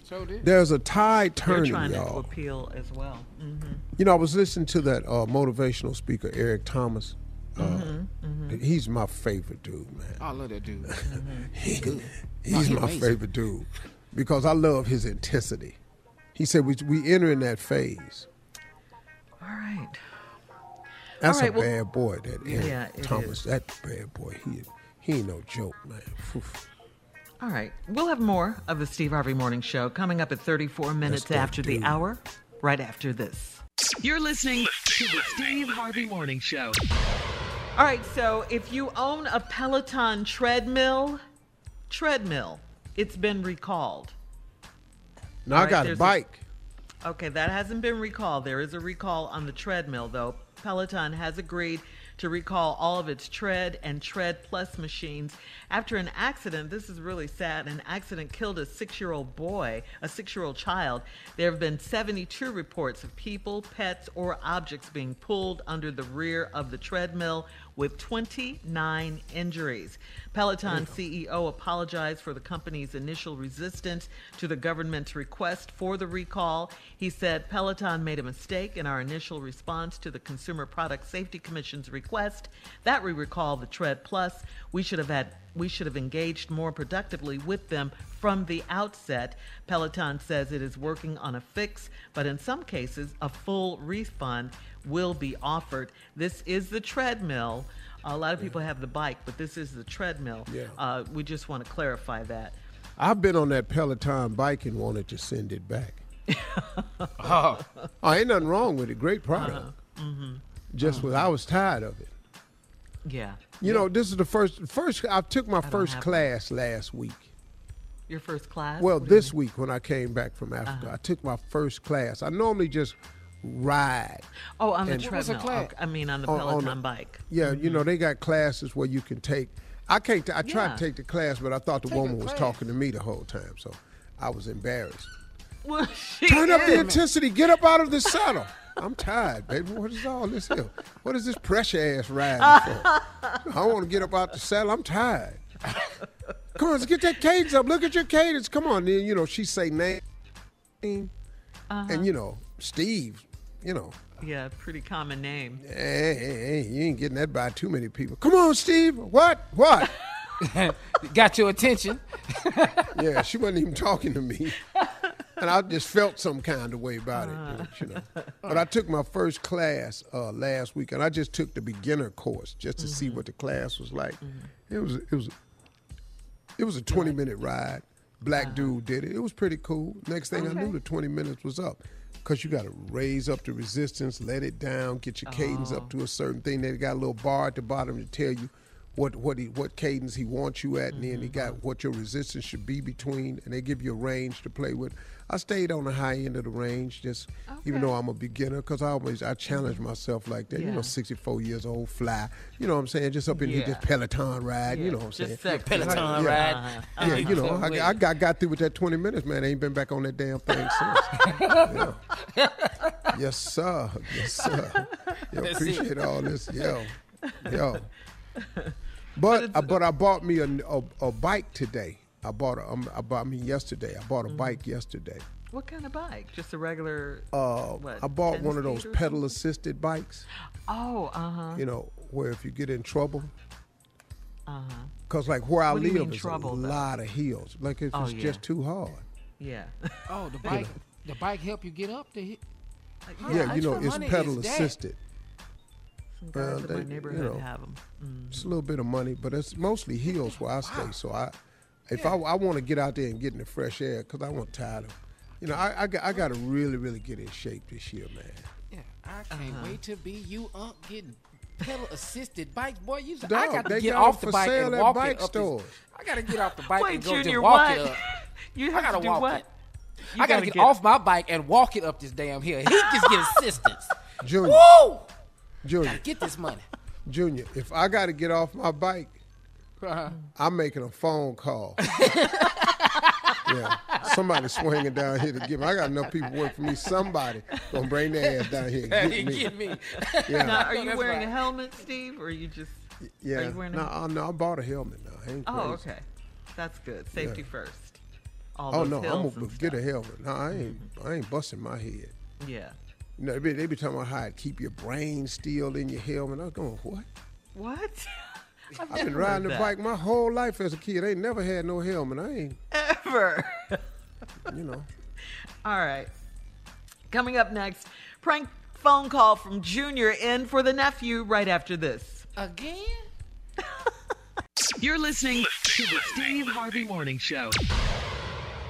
So did. There's a tide turning, They're trying y'all. to appeal as well. Mm-hmm. You know, I was listening to that uh, motivational speaker, Eric Thomas. Uh, mm-hmm. He's my favorite dude, man. I love that dude. he, he's my amazing. favorite dude because I love his intensity. He said we we enter in that phase. All right. That's All right, a well, bad boy, that Eric yeah, Thomas. That bad boy. He he ain't no joke, man. Oof. All right. We'll have more of the Steve Harvey Morning Show coming up at 34 minutes after the hour, right after this. You're listening to the Steve Harvey Morning Show. All right. So if you own a Peloton treadmill, treadmill, it's been recalled. Now I got a bike. A, okay, that hasn't been recalled. There is a recall on the treadmill, though. Peloton has agreed to recall all of its Tread and Tread Plus machines after an accident. This is really sad. An accident killed a six year old boy, a six year old child. There have been 72 reports of people, pets, or objects being pulled under the rear of the treadmill with 29 injuries. Peloton CEO apologized for the company's initial resistance to the government's request for the recall. He said Peloton made a mistake in our initial response to the Consumer Product Safety Commission's request that we recall the Tread Plus. We should have had we should have engaged more productively with them from the outset. Peloton says it is working on a fix, but in some cases, a full refund will be offered. This is the treadmill. A lot of people have the bike, but this is the treadmill. Yeah. Uh, we just want to clarify that. I've been on that Peloton bike and wanted to send it back. oh. oh, ain't nothing wrong with it. Great product. Uh-huh. Just was I was tired of it. Yeah. You know, this is the first first I took my don't first have class last week. Your first class? Well, What this week when I came back from Africa, Uh-huh. I took my first class. I normally just ride. Oh, on the And- treadmill. Okay, I mean, on the On- on Peloton the- bike. Yeah, you know they got classes where you can take. I can't. T- I tried to take the class, but I thought the Take woman was talking to me the whole time, so I was embarrassed. Well, Turn up the is. intensity. Get up out of the saddle. I'm tired, baby. What is all this here? What is this pressure ass riding for? I want to get up out of the saddle. I'm tired. Come on, let's get that cadence up. Look at your cadence. Come on, then. You know she say name, Uh-huh. and you know Steve. You know, Yeah, pretty common name. hey, hey, hey, you ain't getting that by too many people. Come on, Steve. What? What? Got your attention. yeah, she wasn't even talking to me. And I just felt some kind of way about it, uh-huh. you know. But I took my first class uh, last week, and I just took the beginner course just to see mm-hmm. what the class was like. Mm-hmm. It was it was it was a twenty minute ride. Black uh-huh. dude did it. It was pretty cool. Next thing I knew, the twenty minutes was up. Cause you got to raise up the resistance, let it down, get your cadence up oh. to a certain thing. They got a little bar at the bottom to tell you what what he what cadence he wants you at, and then he got what your resistance should be between, and they give you a range to play with. I stayed on the high end of the range, just even though I'm a beginner, because I always I challenge myself like that. You know, 64 years old, fly. You know what I'm saying? Just up in here, Yeah. just Peloton ride. You know what I'm just saying? sexy. Peloton yeah. ride. Uh-huh. Yeah, you know, Uh-huh. I, I got got through with that 20 minutes, man. I ain't been back on that damn thing since. Yeah. Yes, sir. Yes, sir. Yo, appreciate all this. Yo, yo. But I, but I bought me a, a, a bike today. I bought a, um, I bought me yesterday. I bought a Mm-hmm. bike yesterday. What kind of bike? Just a regular. Uh, what, I bought one of those pedal assisted bikes. Oh, uh huh. You know, where if you get in trouble, Uh huh. cause like where I What do live mean is trouble, a though? lot of hills. Like if Oh, it's yeah. just too hard. Yeah. Oh, the bike. The bike help you get up the hill. yeah, you know, it's pedal is that? assisted. Some Well, guys in they- my you know, have them. It's a little bit of money, but it's mostly hills where I stay. So I, if I, I want to get out there and get in the fresh air, because I want tired of, you know, I, I, got, I got to really, really get in shape this year, man. Yeah, I can't Uh-huh. wait to be you, Unc, getting pedal assisted bikes. Boy, you. I got to get off the bike and walk bike it up. This, I got to get off the bike Wait, and go Junior, just walk what? it up. You I have gotta to do walk what? it. You I gotta gotta get, get- off my bike and walk it up this damn hill. He just get assistance. Junior, Woo! Junior, Gotta get this money. Junior, if I got to get off my bike, Uh-huh. I'm making a phone call. yeah, somebody swinging down here to get me. I got enough people working for me. Somebody gonna bring their ass down here and get me. get me. Yeah. Now, are you wearing right. a helmet, Steve, or are you just? Yeah, Are you wearing a- no, I, no, I bought a helmet now. I ain't Oh, okay. That's good. Safety Yeah. first. All Oh no, I'm hills gonna and get a helmet. No, I ain't. I ain't busting my head. Yeah. You know, they be, they be talking about how it keep your brain still in your helmet. I was going, what? What? I've, I've been riding heard the bike my whole life as a kid. I ain't never had no helmet. I ain't, ever. you know. All right. Coming up next, prank phone call from Junior in for the nephew right after this. Again? You're listening to the Steve Harvey Morning Show.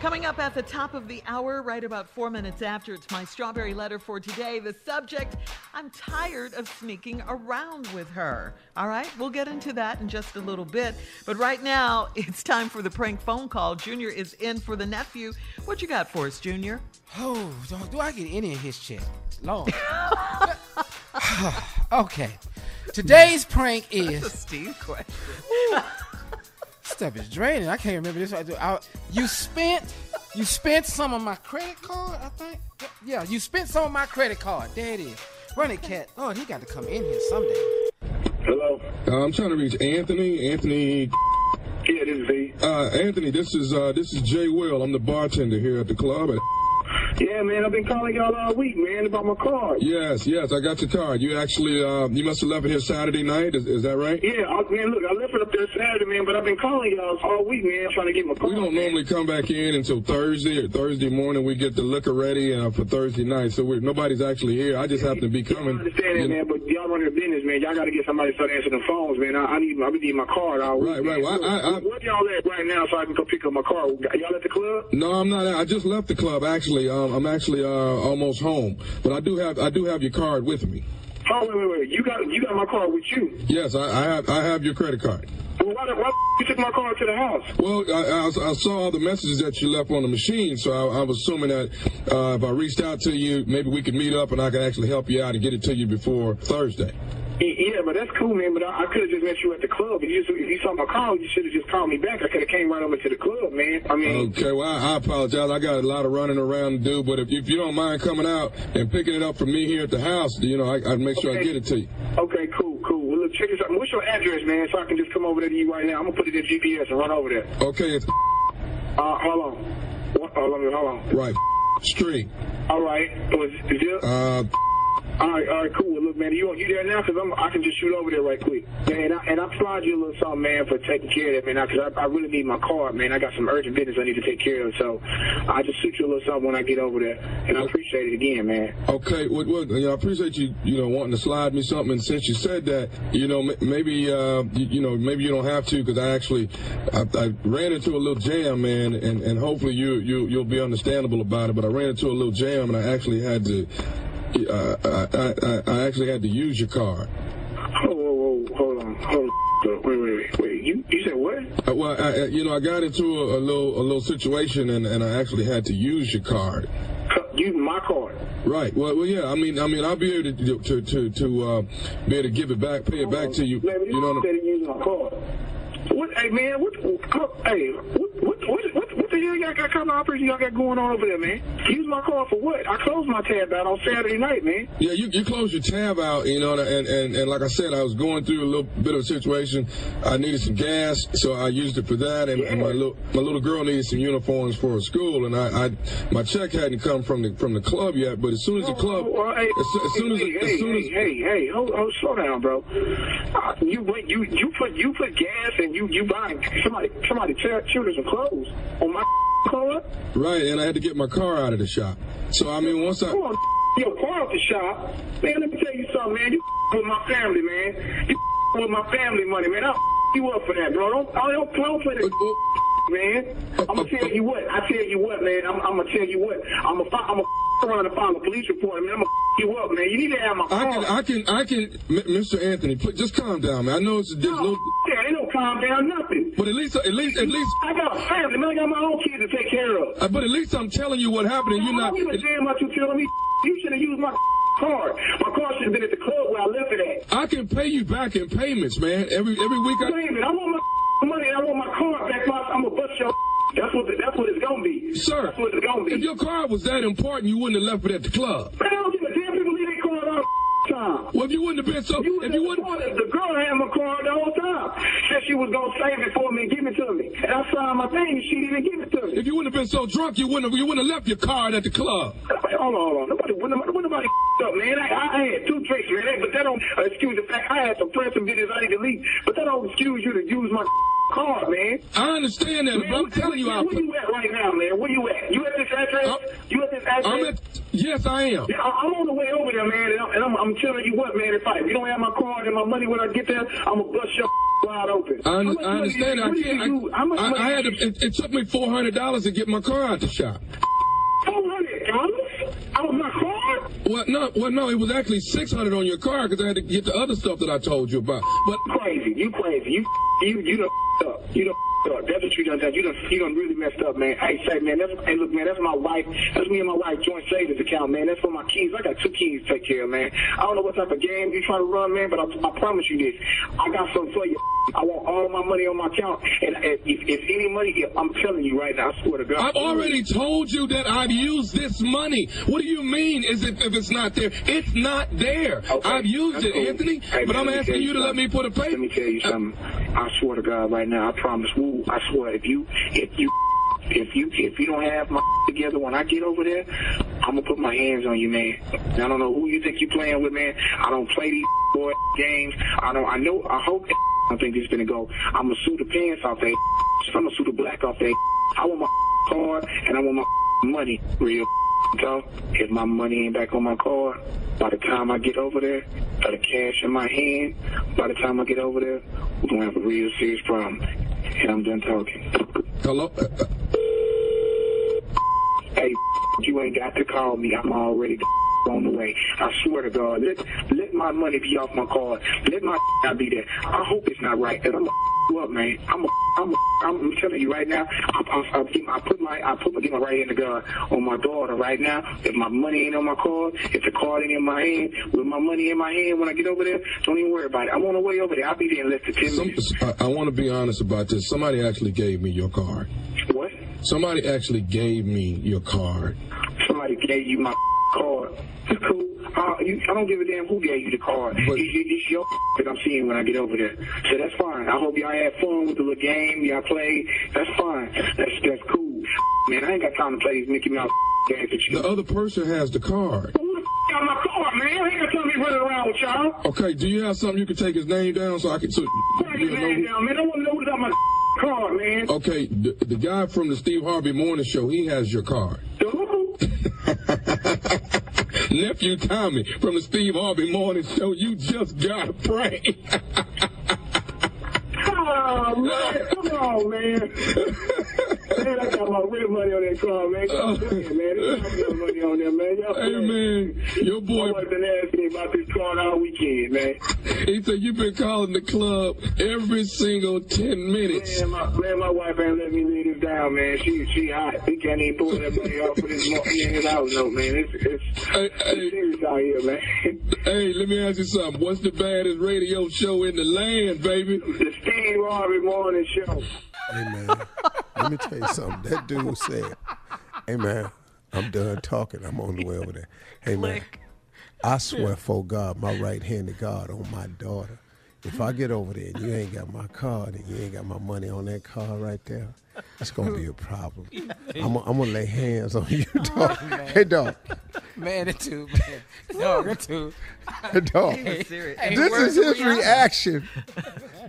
Coming up at the top of the hour, right about four minutes after, it's my strawberry letter for today. The subject I'm tired of sneaking around with her. All right, we'll get into that in just a little bit. But right now, it's time for the prank phone call. Junior is in for the nephew. What you got for us, Junior? Oh, do, do I get any of his check? Lord. okay. Today's prank is. That's a Steve question. stuff is draining. I can't remember this. I, I, you spent you spent some of my credit card. I think. Yeah, you spent some of my credit card. There it is. Run it, cat. Oh, he got to come in here someday. Hello. Uh, I'm trying to reach Anthony. Anthony. Yeah, this is V. Uh, Anthony, this is uh, this is Jay Will. I'm the bartender here at the club. Yeah, man, I've been calling y'all all week, man, about my card. Yes, yes, I got your card. You actually, uh, you must have left it here Saturday night. Is, is that right? Yeah, I, man, look, I left it up there Saturday, man, but I've been calling y'all all week, man, trying to get my card. We don't normally come back in until Thursday or Thursday morning. We get the liquor ready uh, for Thursday night, so we're, nobody's actually here. I just happen to be I coming. understand that, You know- man, but y'all run your business, man. Y'all got to get somebody to start answering the phones, man. I, I need, I need my card. Right, right. Well, I- I- I- Where y'all at right now so I can go pick up my car? Y'all at the club? No, I'm not. I just left the club. Actually, um, I'm actually uh, almost home, but I do have I do have your card with me. Oh wait, wait, wait. You got you got my card with you. Yes, I, I have I have your credit card. Well, why, the- why you took my car to the house? Well, I, I, I saw all the messages that you left on the machine, so I, was assuming that uh, if I reached out to you, maybe we could meet up and I could actually help you out and get it to you before Thursday. Yeah, but that's cool, man. But I, I could have just met you at the club. If you, just, if you saw my call, you should have just called me back. I could have came right over to the club, man. I mean, Okay, well, I, I apologize. I got a lot of running around to do, but if, if you don't mind coming out and picking it up from me here at the house, you know, I, I'd make sure I get it to you. okay, cool, cool. Look, check this out. What's your address, man? So I can just come over there to you right now. I'm gonna put it in GPS and run over there. Okay, it's Uh, hold on. What, hold on, hold on. right. Street. All right. Was is it? Uh, All right, all right, cool. Look, man, you you there now? Cause I'm, I can just shoot over there right quick. Man, and I, and I applaud you a little something, man, for taking care of that, man. Cause I, I really need my car, man. I got some urgent business I need to take care of, so I just shoot you a little something when I get over there, and I appreciate it again, man. Okay, well, well, you know, I appreciate you, you know, wanting to slide me something. And since you said that, you know, maybe, uh, you, you know, maybe you don't have to because I actually, I, I ran into a little jam, man, and, and hopefully you, you, you'll be understandable about it. But I ran into a little jam, and I actually had to, I, I, I- actually had to use your card. Whoa, whoa, whoa, hold on, hold on. Wait, wait, wait, wait. You, you said what? Uh, well, I, you know, I got into a, a little, a little situation, and, and I actually had to use your card. Use my card. Right. Well, well, yeah. I mean, I mean, I'll be able to to to, to uh, be able to give it back, pay it back to you. Man, You know. instead of using my card. What, hey, man, what, what hey, what, what, what, what, what the hell y'all got kind of operation y'all got going on over there, man? Use my car for what? I closed my tab out on Saturday night, man. Yeah, you, you closed your tab out, you know, and, and, and like I said, I was going through a little bit of a situation. I needed some gas, so I used it for that, and, and my little my little girl needed some uniforms for her school, and I, I my check hadn't come from the from the club yet, but as soon as the club, Well, hey, as, as soon as hey, as hey, soon as hey, hey, hey, hold, hold, slow down, bro. Uh, you went, you, you put, you put gas and you, you buying somebody, somebody children some clothes on my car. right, and I had to get my car out of the shop. So I mean, once I Come on, your car out the shop, man. Let me tell you something, man. You with my family, man. You with my family money, man. I'll you up for that, bro. Don't, I don't, play this, oh, oh. man. I'm gonna tell you what. I tell you what, man. I'm, I'm gonna tell you what. I'm gonna, I'm gonna around and file a police report, man. I'm gonna you up, man. You need to have my. I can I can I can, M- Mr. Anthony, please, just calm down, man. I know it's a di- little, Yeah, they don't calm down nothing. but at least at least at least. I got a family, man. I got my own kids to take care of. Uh, but at least I'm telling you what happened, and you're not. I don't give a damn what you telling me. You should have used my card. My car should have been at the club where I left it at. I can pay you back in payments, man. Every every week. I, Wait a minute, I want my money. I want my car back. I'm gonna bust your. That's what. The, that's what it's gonna be. Sir, That's what it's gonna be. if your car was that important, you wouldn't have left it at the club. I don't give a damn. People leave their car all the time. Well, if you wouldn't have been so, You if you wouldn't, the girl had my car the whole time. Said she was gonna save it for me and give it to me. And I signed my thing. and She didn't give it to me. if you wouldn't have been so drunk, you wouldn't have, you wouldn't have left your card at the club. Wait, hold on, hold on. Nobody, when nobody, when nobody up, man. I, I had two drinks, man. But that don't uh, excuse the fact I had to press some pressing business I need to leave. But that don't excuse you to use my card, man. I understand that, Man, but I'm telling you, I, where you at right now, man? Where you at? You at this address? you at this address? I'm at. Yes, I am. Yeah, I- I'm on the way over there, man, and I'm, and I'm, I'm telling you what, man. If, I, if you don't have my card and my money when I get there, I'm gonna bust your wide open. I, un- I understand. I can't. I, I, I had to. It, it took me four hundred dollars to get my car out the shop. Four hundred dollars out of my card? Well, no, well, no, it was actually six hundred on your car because I had to get the other stuff that I told you about. But crazy. You crazy. You you you done up. You done That's what you done done. You done you done really messed up, man. Hey, say man, that's hey look, man, that's my wife. That's me and my wife joint savings account, man. That's for my kids. I got two kids to take care of, man. I don't know what type of game you trying to run, man, but I, I promise you this. I got something for you. I want all my money on my account, and if, if any money, I'm telling you right now, I swear to God. I've already told you that I've used this money. What do you mean? Is it if it's not there? It's not there. I've used That's it, cool. Anthony. Hey, but man, I'm asking tell you to let me put a pay. Let me tell you something. I swear to God, right now, I promise. I swear, if you, if you, if you, if you don't have my together when I get over there, I'm gonna put my hands on you, man. I don't know who you think you're playing with, man. I don't play these boy games. I don't. I know. I hope. I think is gonna go. I'm gonna sue the pants off that. I'm gonna sue the black off that. I want my card and I want my money, real talk. If my money ain't back on my card, by the time I get over there, got the cash in my hand, by the time I get over there, we're gonna have a real serious problem. And I'm done talking. Hello. Hey, you ain't got to call me. I'm already on the way. I swear to God, let let my money be off my card. Let my not be there. I hope it's not right, cause I'm up, man. I'm a, I'm a, I'm telling you right now. I, I, I, I put my I put my, get my right hand to God on my daughter right now. If my money ain't on my card, if the card ain't in my hand, with my money in my hand when I get over there, don't even worry about it. I'm on the way over there. I'll be there in less than ten minutes. I, I want to be honest about this. Somebody actually gave me your card. What? Somebody actually gave me your card. Somebody gave you my card. It's cool. Uh, you, I don't give a damn who gave you the card. It's, it's your that I'm seeing when I get over there. So that's fine. I hope y'all had fun with the little game y'all played. That's fine. That's that's cool. Man, I ain't got time to play these Mickey Mouse games with you. The other person has the card. Who the got my card, man? I ain't got time to be running around with y'all. Okay, do you have something you can take his name down so I can so Write his name down, man. I want to know who got my card, man. Okay, the, the guy from the Steve Harvey Morning Show, he has your card. Nephew Tommy from the Steve Harvey Morning Show, you just got a prank. Oh, man. Come on, man. man, I got my real money on that card, man. Come on, oh. man. Not real money on there, man. Y'all Hey, man, your boy. My been asking me about this card all weekend, man. He said you've been calling the club every single 10 minutes. Man, my, man, my wife ain't let me leave this down, man. She she hot. He can't even pull that money off of this million dollars note, man. It's, it's, it's serious out here, man. Hey, let me ask you something. What's the baddest radio show in the land, baby? The Steve Harvey Morning Show. Hey man, let me tell you something. That dude said, "Hey man, I'm done talking. I'm on the way over there. Hey man, I swear for God, my right hand to God on my daughter. If I get over there and you ain't got my card and you ain't got my money on that card right there, it's gonna be a problem. I'm, gonna- I'm gonna lay hands on you, oh, dog. hey dog, Man, that too, man. No, that too. hey dog. Hey, hey, this where's is his Rihanna? reaction.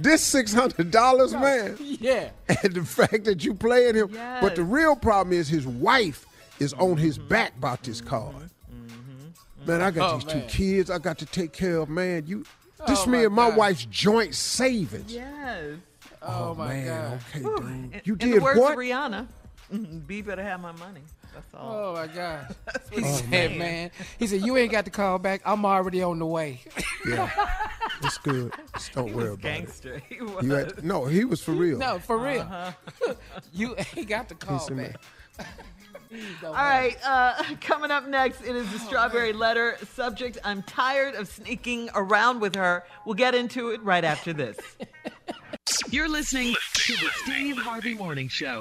This six hundred dollars, man. Yeah. and the fact that you playing him. yes. But the real problem is his wife is on his back about this card. Mm hmm. Man, I got Oh, these man. two kids I got to take care of. Man, you, this Oh, me my and my God. wife's joint savings. Yes. Oh, my man, God. okay, Whew. dude. You in did the words what? Of Rihanna. B better have my money. That's all. Oh my God. He what said, he's man. He said, you ain't got to call back. I'm already on the way. Yeah, it's good. Just don't worry about gangster. it. He You had- no, he was for real. No, for real. Uh-huh. you ain't got to call Listen, back. All right, uh, coming up next, it is the strawberry letter. Subject I'm tired of sneaking around with her. We'll get into it right after this. You're listening to the Steve Harvey Morning Show.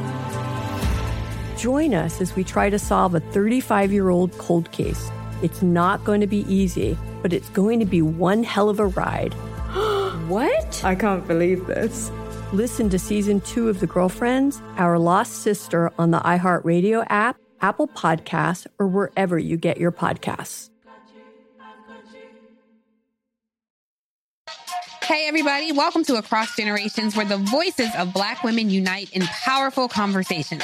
Join us as we try to solve a 35 year old cold case. It's not going to be easy, but it's going to be one hell of a ride. what? I can't believe this. Listen to season two of The Girlfriends, Our Lost Sister on the iHeartRadio app, Apple Podcasts, or wherever you get your podcasts. Hey, everybody, welcome to Across Generations, where the voices of Black women unite in powerful conversations.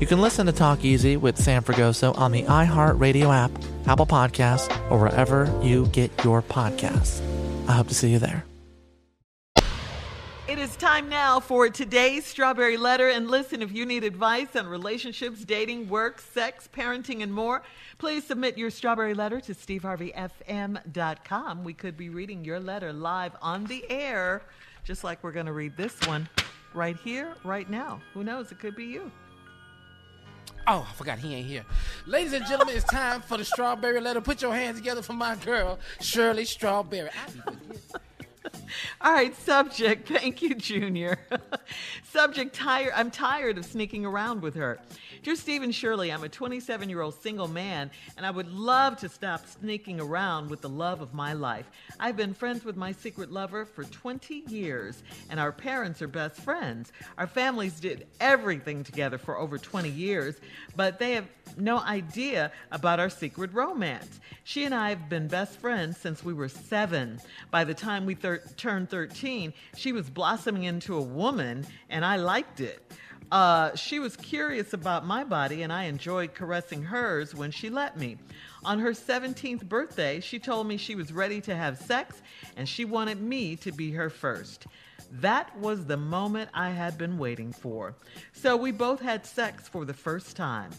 You can listen to Talk Easy with Sam Fragoso on the iHeartRadio app, Apple Podcasts, or wherever you get your podcasts. I hope to see you there. It is time now for today's Strawberry Letter. And listen, if you need advice on relationships, dating, work, sex, parenting, and more, please submit your Strawberry Letter to steveharveyfm.com. We could be reading your letter live on the air, just like we're going to read this one right here, right now. Who knows? It could be you. Oh, I forgot he ain't here. Ladies and gentlemen, it's time for the strawberry letter. Put your hands together for my girl, Shirley Strawberry. All right, subject. Thank you, Junior. subject, tired. I'm tired of sneaking around with her. Dear Stephen Shirley, I'm a 27 year old single man, and I would love to stop sneaking around with the love of my life. I've been friends with my secret lover for 20 years, and our parents are best friends. Our families did everything together for over 20 years, but they have no idea about our secret romance. She and I have been best friends since we were seven. By the time we thir- turned 13, she was blossoming into a woman, and I liked it. Uh, she was curious about my body, and I enjoyed caressing hers when she let me. On her 17th birthday, she told me she was ready to have sex and she wanted me to be her first. That was the moment I had been waiting for. So we both had sex for the first time.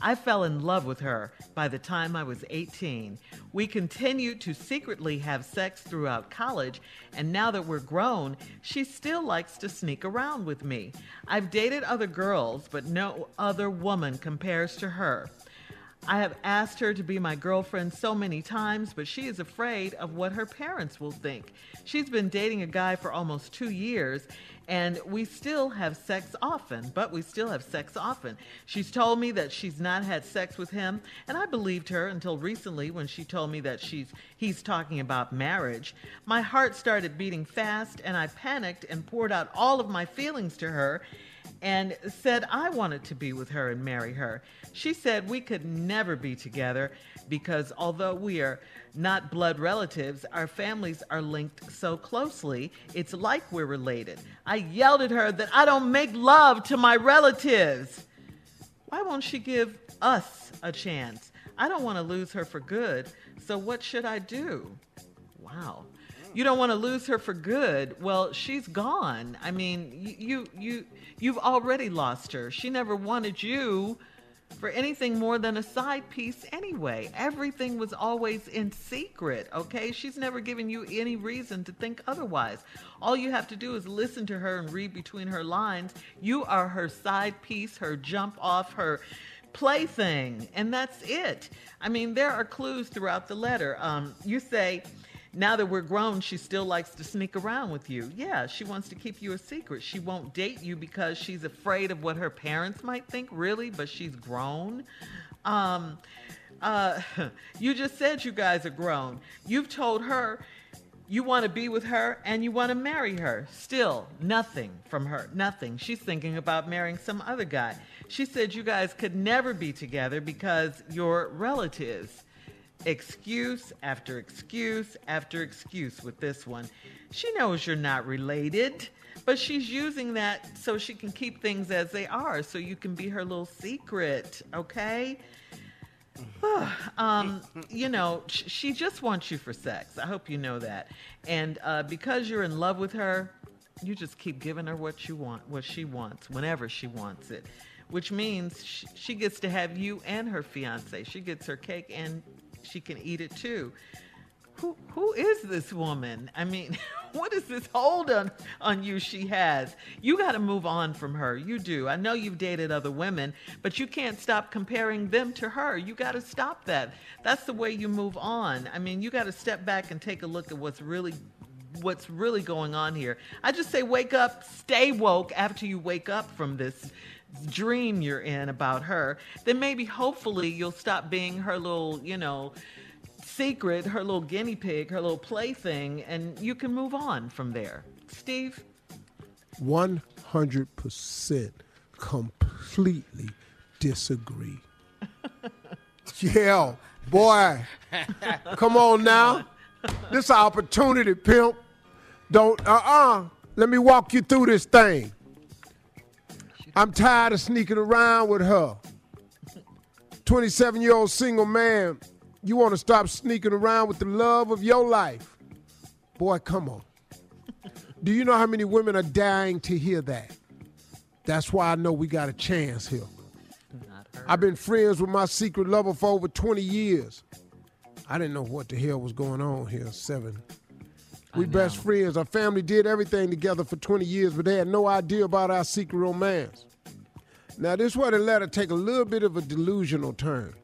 I fell in love with her by the time I was 18. We continued to secretly have sex throughout college, and now that we're grown, she still likes to sneak around with me. I've dated other girls, but no other woman compares to her. I have asked her to be my girlfriend so many times, but she is afraid of what her parents will think. She's been dating a guy for almost two years, and we still have sex often, but we still have sex often. She's told me that she's not had sex with him, and I believed her until recently when she told me that she's he's talking about marriage. My heart started beating fast, and I panicked and poured out all of my feelings to her and said I wanted to be with her and marry her. She said we could never be together because although we are not blood relatives, our families are linked so closely, it's like we're related. I yelled at her that I don't make love to my relatives. Why won't she give us a chance? I don't want to lose her for good, so what should I do? Wow. You don't want to lose her for good. Well, she's gone. I mean, you you, you've already lost her. She never wanted you for anything more than a side piece anyway. Everything was always in secret, okay? She's never given you any reason to think otherwise. All you have to do is listen to her and read between her lines. You are her side piece, her jump off, her plaything, and that's it. I mean, there are clues throughout the letter. Um, you say, now that we're grown, she still likes to sneak around with you. Yeah, she wants to keep you a secret. She won't date you because she's afraid of what her parents might think, really, but she's grown. Um, uh, you just said you guys are grown. You've told her you want to be with her and you want to marry her. Still, nothing from her. Nothing. She's thinking about marrying some other guy. She said you guys could never be together because you're relatives excuse after excuse after excuse with this one. She knows you're not related, but she's using that so she can keep things as they are, so you can be her little secret, okay? um, you know, she just wants you for sex. I hope you know that. And uh, because you're in love with her, you just keep giving her what you want, what she wants, whenever she wants it. Which means she gets to have you and her fiance. She gets her cake and she can eat it too. Who who is this woman? I mean, what is this hold on on you she has? You got to move on from her. You do. I know you've dated other women, but you can't stop comparing them to her. You got to stop that. That's the way you move on. I mean, you got to step back and take a look at what's really what's really going on here. I just say wake up, stay woke after you wake up from this dream you're in about her, then maybe hopefully you'll stop being her little, you know, secret, her little guinea pig, her little plaything, and you can move on from there. Steve? 100% completely disagree. yeah, boy. Come on now. This opportunity, pimp. Don't, uh uh Let me walk you through this thing. I'm tired of sneaking around with her. 27 year old single man, you want to stop sneaking around with the love of your life. Boy, come on. Do you know how many women are dying to hear that? That's why I know we got a chance here. I've been friends with my secret lover for over 20 years. I didn't know what the hell was going on here, seven. We best friends. Our family did everything together for 20 years, but they had no idea about our secret romance. Now, this where the letter take a little bit of a delusional turn.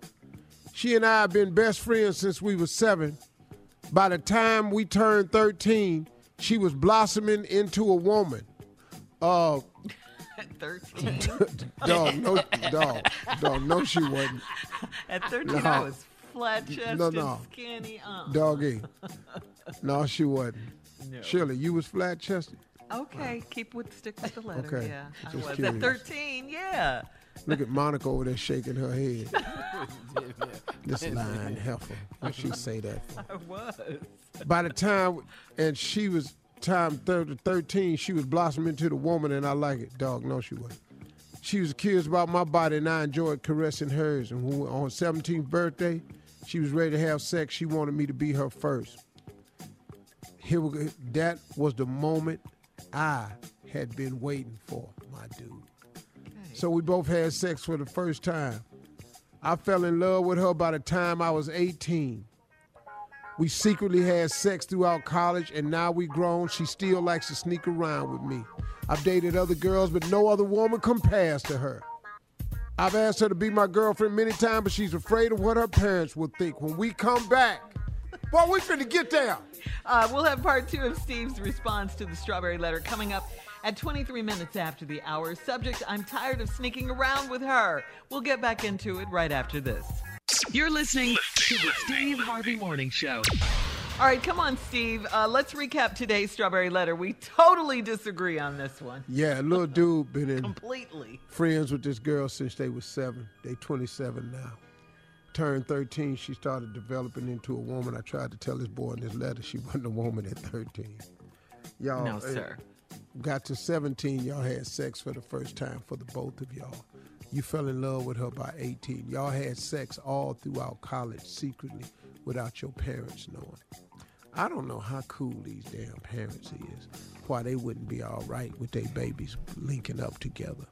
She and I have been best friends since we were seven. By the time we turned 13, she was blossoming into a woman. Uh, 13. dog, no, dog, dog, no, she wasn't. At 13, No. I was flat chested, No, no. skinny. Uh. Doggy. No, she wasn't. No. Shirley, you was flat chested. Okay, keep with stick with the letter. Okay, Yeah, I was curious. at 13. Yeah. Look at Monica over there shaking her head. this lying heifer. What she say that for? I was. By the time, and she was time thir- 13, she was blossoming into the woman, and I like it. Dog, no, she wasn't. She was curious about my body, and I enjoyed caressing hers. And on her 17th birthday, she was ready to have sex. She wanted me to be her first. Here we go. That was the moment I had been waiting for, my dude. So we both had sex for the first time. I fell in love with her by the time I was 18. We secretly had sex throughout college, and now we grown. She still likes to sneak around with me. I've dated other girls, but no other woman compares to her. I've asked her to be my girlfriend many times, but she's afraid of what her parents will think when we come back. Boy, we finna get there. Uh, we'll have part two of Steve's response to the strawberry letter coming up at 23 minutes after the hour. Subject I'm tired of sneaking around with her. We'll get back into it right after this. You're listening to the Steve Harvey Morning Show. All right, come on, Steve. Uh, let's recap today's strawberry letter. We totally disagree on this one. Yeah, little dude been in Completely. friends with this girl since they was seven. They 27 now. Turned 13, she started developing into a woman. I tried to tell this boy in this letter she wasn't a woman at 13. Y'all, No, uh, sir. Got to 17, y'all had sex for the first time for the both of y'all. You fell in love with her by 18. Y'all had sex all throughout college secretly without your parents knowing. I don't know how cool these damn parents is. Why they wouldn't be all right with their babies linking up together.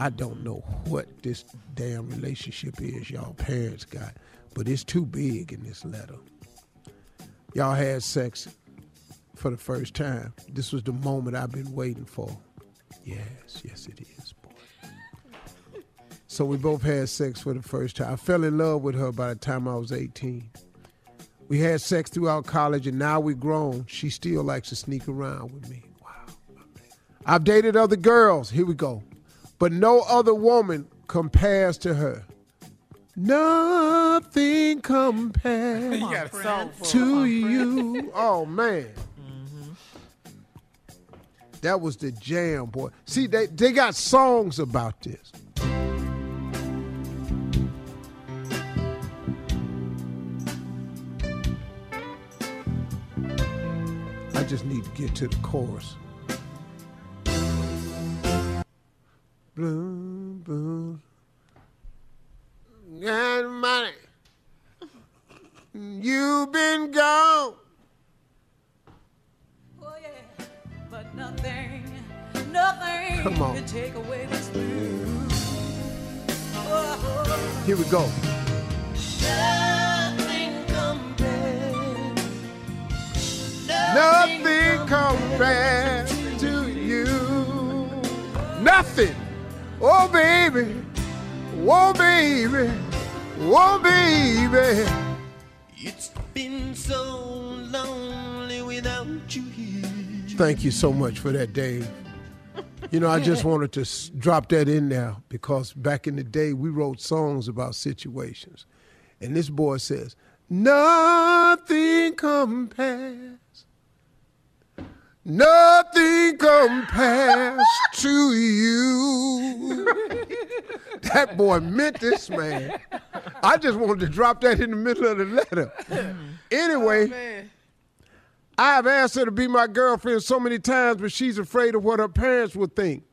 I don't know what this damn relationship is y'all parents got, but it's too big in this letter. Y'all had sex for the first time. This was the moment I've been waiting for. Yes, yes, it is, boy. So we both had sex for the first time. I fell in love with her by the time I was 18. We had sex throughout college, and now we're grown. She still likes to sneak around with me. Wow. I've dated other girls. Here we go. But no other woman compares to her. Nothing compares You got a song for to you. Oh, man. That was the jam, boy. See, they, they got songs about this. I just need to get to the chorus. Boom, boom. Got money. You've been gone. Oh, but nothing, nothing Come on. can take away this blues. Oh. Here we go. Nothing compares. Nothing compares to you. Nothing. Oh, baby. Oh, baby. Oh, baby. It's been so lonely without you here. Thank you so much for that, Dave. You know, I just wanted to s- drop that in there because back in the day, we wrote songs about situations. And this boy says, Nothing compares. Nothing compares to you. That boy meant this, man. I just wanted to drop that in the middle of the letter. Anyway, oh, I have asked her to be my girlfriend so many times, but she's afraid of what her parents would think.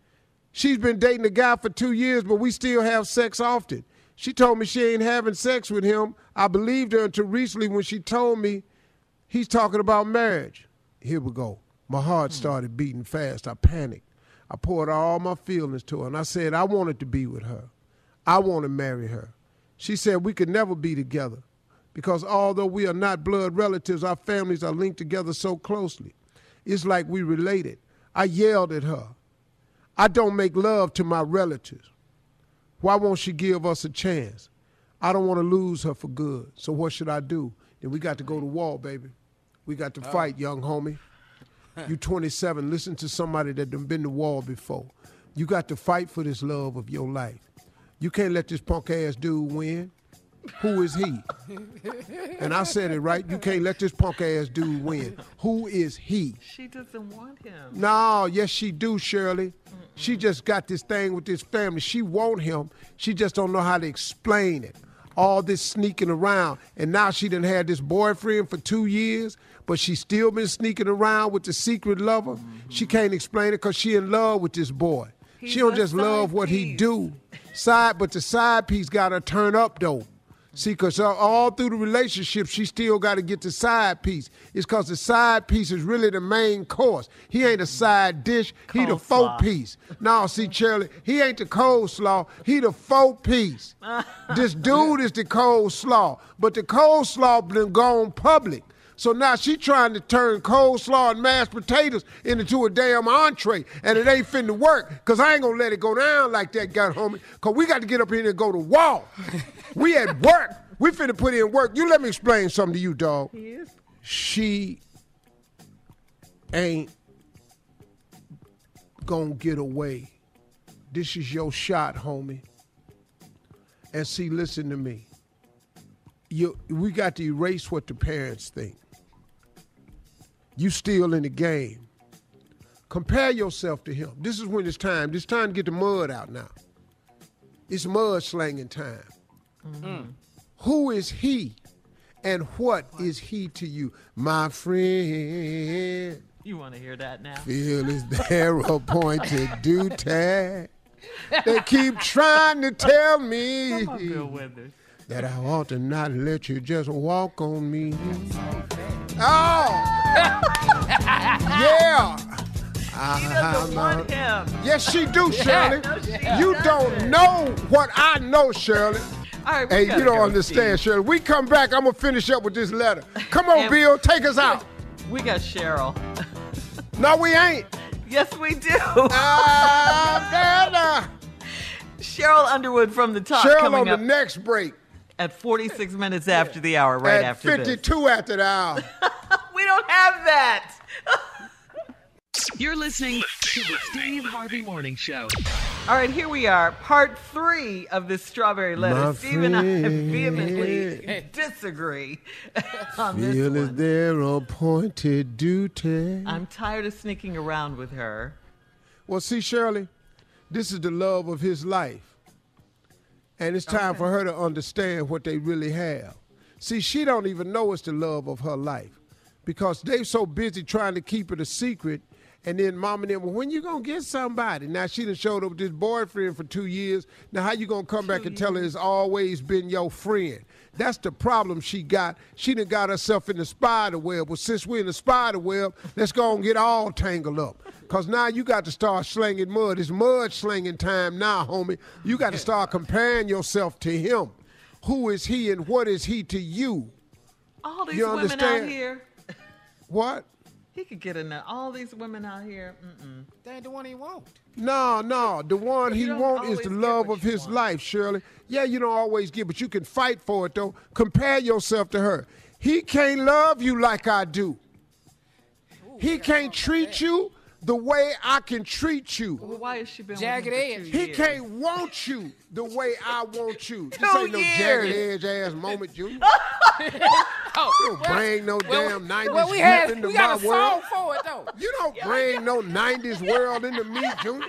She's been dating a guy for two years, but we still have sex often. She told me she ain't having sex with him. I believed her until recently when she told me he's talking about marriage. Here we go. My heart hmm. started beating fast. I panicked. I poured all my feelings to her, and I said I wanted to be with her. I want to marry her. She said we could never be together because although we are not blood relatives, our families are linked together so closely. It's like we related. I yelled at her. I don't make love to my relatives. Why won't she give us a chance? I don't want to lose her for good. So what should I do? Then we got to go to war, baby. We got to oh. fight, young homie. You 27. Listen to somebody that done been to war before. You got to fight for this love of your life. You can't let this punk ass dude win. Who is he? And I said it right. You can't let this punk ass dude win. Who is he? She doesn't want him. No, yes she do, Shirley. She just got this thing with this family. She want him. She just don't know how to explain it. All this sneaking around, and now she done had this boyfriend for two years, but she still been sneaking around with the secret lover. She can't explain it because she in love with this boy. she don't just love what he do. Side, but the side piece got to turn up though. See, because uh, all through the relationship, she still got to get the side piece. It's because the side piece is really the main course. He ain't a side dish. He the folk piece. No, see, Shirley, he ain't the coleslaw. He the folk piece. this dude is the coleslaw. But the coleslaw been gone public. So now she trying to turn coleslaw and mashed potatoes into a damn entree, and it ain't finna work, because I ain't gonna let it go down like that, God homie, because we got to get up here and go to war. we at work. We finna put in work. You let me explain something to you, dog. Yes. She ain't gonna get away. This is your shot, homie. And see, listen to me. You, we got to erase what the parents think. You still in the game. Compare yourself to him. This is when it's time. It's time to get the mud out now. It's mud slanging time. Mm. Who is he and what is he to you? My friend, You want to hear that now? feel is their appointed duty. They keep trying to tell me on, that I ought to not let you just walk on me. Oh! Yeah! She doesn't want him. Yes, she do, Shirley. No, she you doesn't. don't know what I know, Shirley. All right, we Hey, gotta you don't go, understand, Shirley. We come back, I'm gonna finish up with this letter. Come on, And- Bill, take us out. We got Sheryl. No, we ain't. Yes, we do. Ah, Sheryl Underwood from the top Sheryl coming on up the next break. At 46 minutes after the hour, right At after this. 52 after the hour. We don't have that. You're listening to the Steve Harvey Morning Show. All right, here we are, part three of this strawberry letter. My Steve and I vehemently disagree on this Feel is one. their appointed duty. I'm tired of sneaking around with her. Well, see, Shirley, this is the love of his life. And it's time for her to understand what they really have. See, she don't even know it's the love of her life because they so busy trying to keep it a secret. And then mom and them, well, when you gonna get somebody? Now she done showed up with this boyfriend for two years. Now how you gonna come back and tell her it's always been your friend? That's the problem she got. She done got herself in the spider web. Well, since we're in the spider web, let's go and get all tangled up. Cause now you got to start slinging mud. It's mud slinging time now, homie. You got to start comparing yourself to him. Who is he and what is he to you? All these You women out here. What? He could get in there. All these women out here. Mm-mm. They ain't the one he want. No, no. The one he don't want is the love of his life, Shirley. Yeah, you don't always get, but you can fight for it though. Compare yourself to her. He can't love you like I do. he can't treat you the way I can treat you. Well, why has she been Jagged with him edge. He years? can't want you the way I want you. This Two ain't no jagged edge ass moment, Junior. Oh, You don't bring no well, damn 90s well, we whip had into we got my a world. song for it though. You don't bring no 90s world into me, Junior.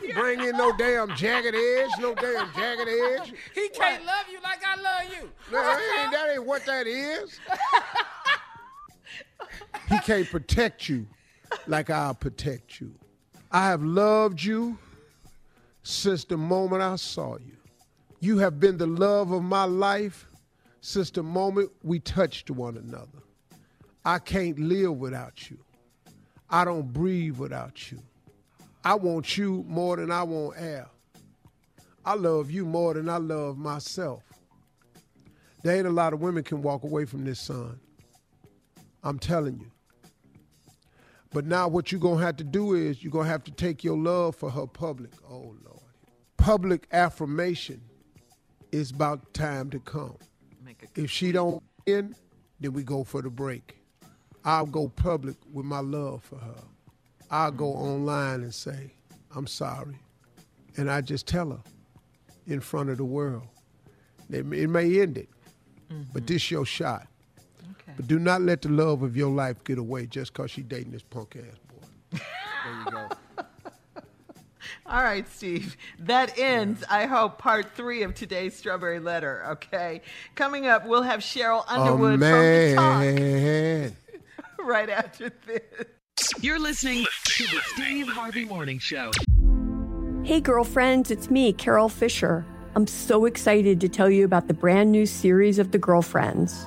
You bring in no damn jagged edge, no damn jagged edge. He can't love you like I love you. No, that ain't, that ain't what that is. he can't protect you like I'll protect you. I have loved you since the moment I saw you. You have been the love of my life since the moment we touched one another. I can't live without you. I don't breathe without you. I want you more than I want air. I love you more than I love myself. There ain't a lot of women can walk away from this son. I'm telling you. But now what you're gonna have to do is you're gonna have to take your love for her public. Oh Lord. Public affirmation is about time to come. If she don't in, then we go for the break. I'll go public with my love for her. I'll go online and say, I'm sorry. And I just tell her in front of the world. It may- it may end it, but this your shot. But do not let the love of your life get away just because she's dating this punk ass boy. There you go. All right, Steve. That ends, I hope, part three of today's Strawberry Letter, okay? Coming up, we'll have Sheryl Oh, Underwood from the man. talk right after this. You're listening to the Steve Harvey Morning Show. Hey, girlfriends, it's me, Carol Fisher. I'm so excited to tell you about the brand new series of The Girlfriends.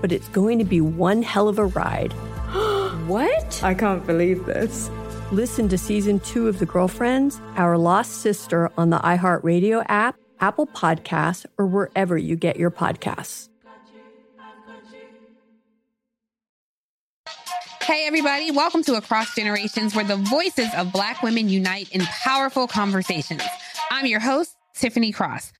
but it's going to be one hell of a ride. what? I can't believe this. Listen to season two of The Girlfriends, Our Lost Sister on the iHeartRadio app, Apple Podcasts, or wherever you get your podcasts. Hey, everybody, welcome to Across Generations, where the voices of Black women unite in powerful conversations. I'm your host, Tiffany Cross.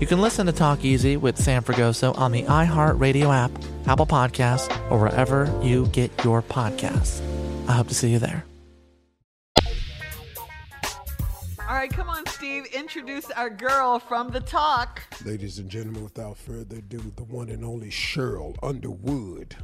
You can listen to Talk Easy with Sam Fragoso on the iHeartRadio app, Apple Podcasts, or wherever you get your podcasts. I hope to see you there. All right, come on, Steve. Introduce our girl from the talk. Ladies and gentlemen, without further ado, the one and only Sheryl Underwood.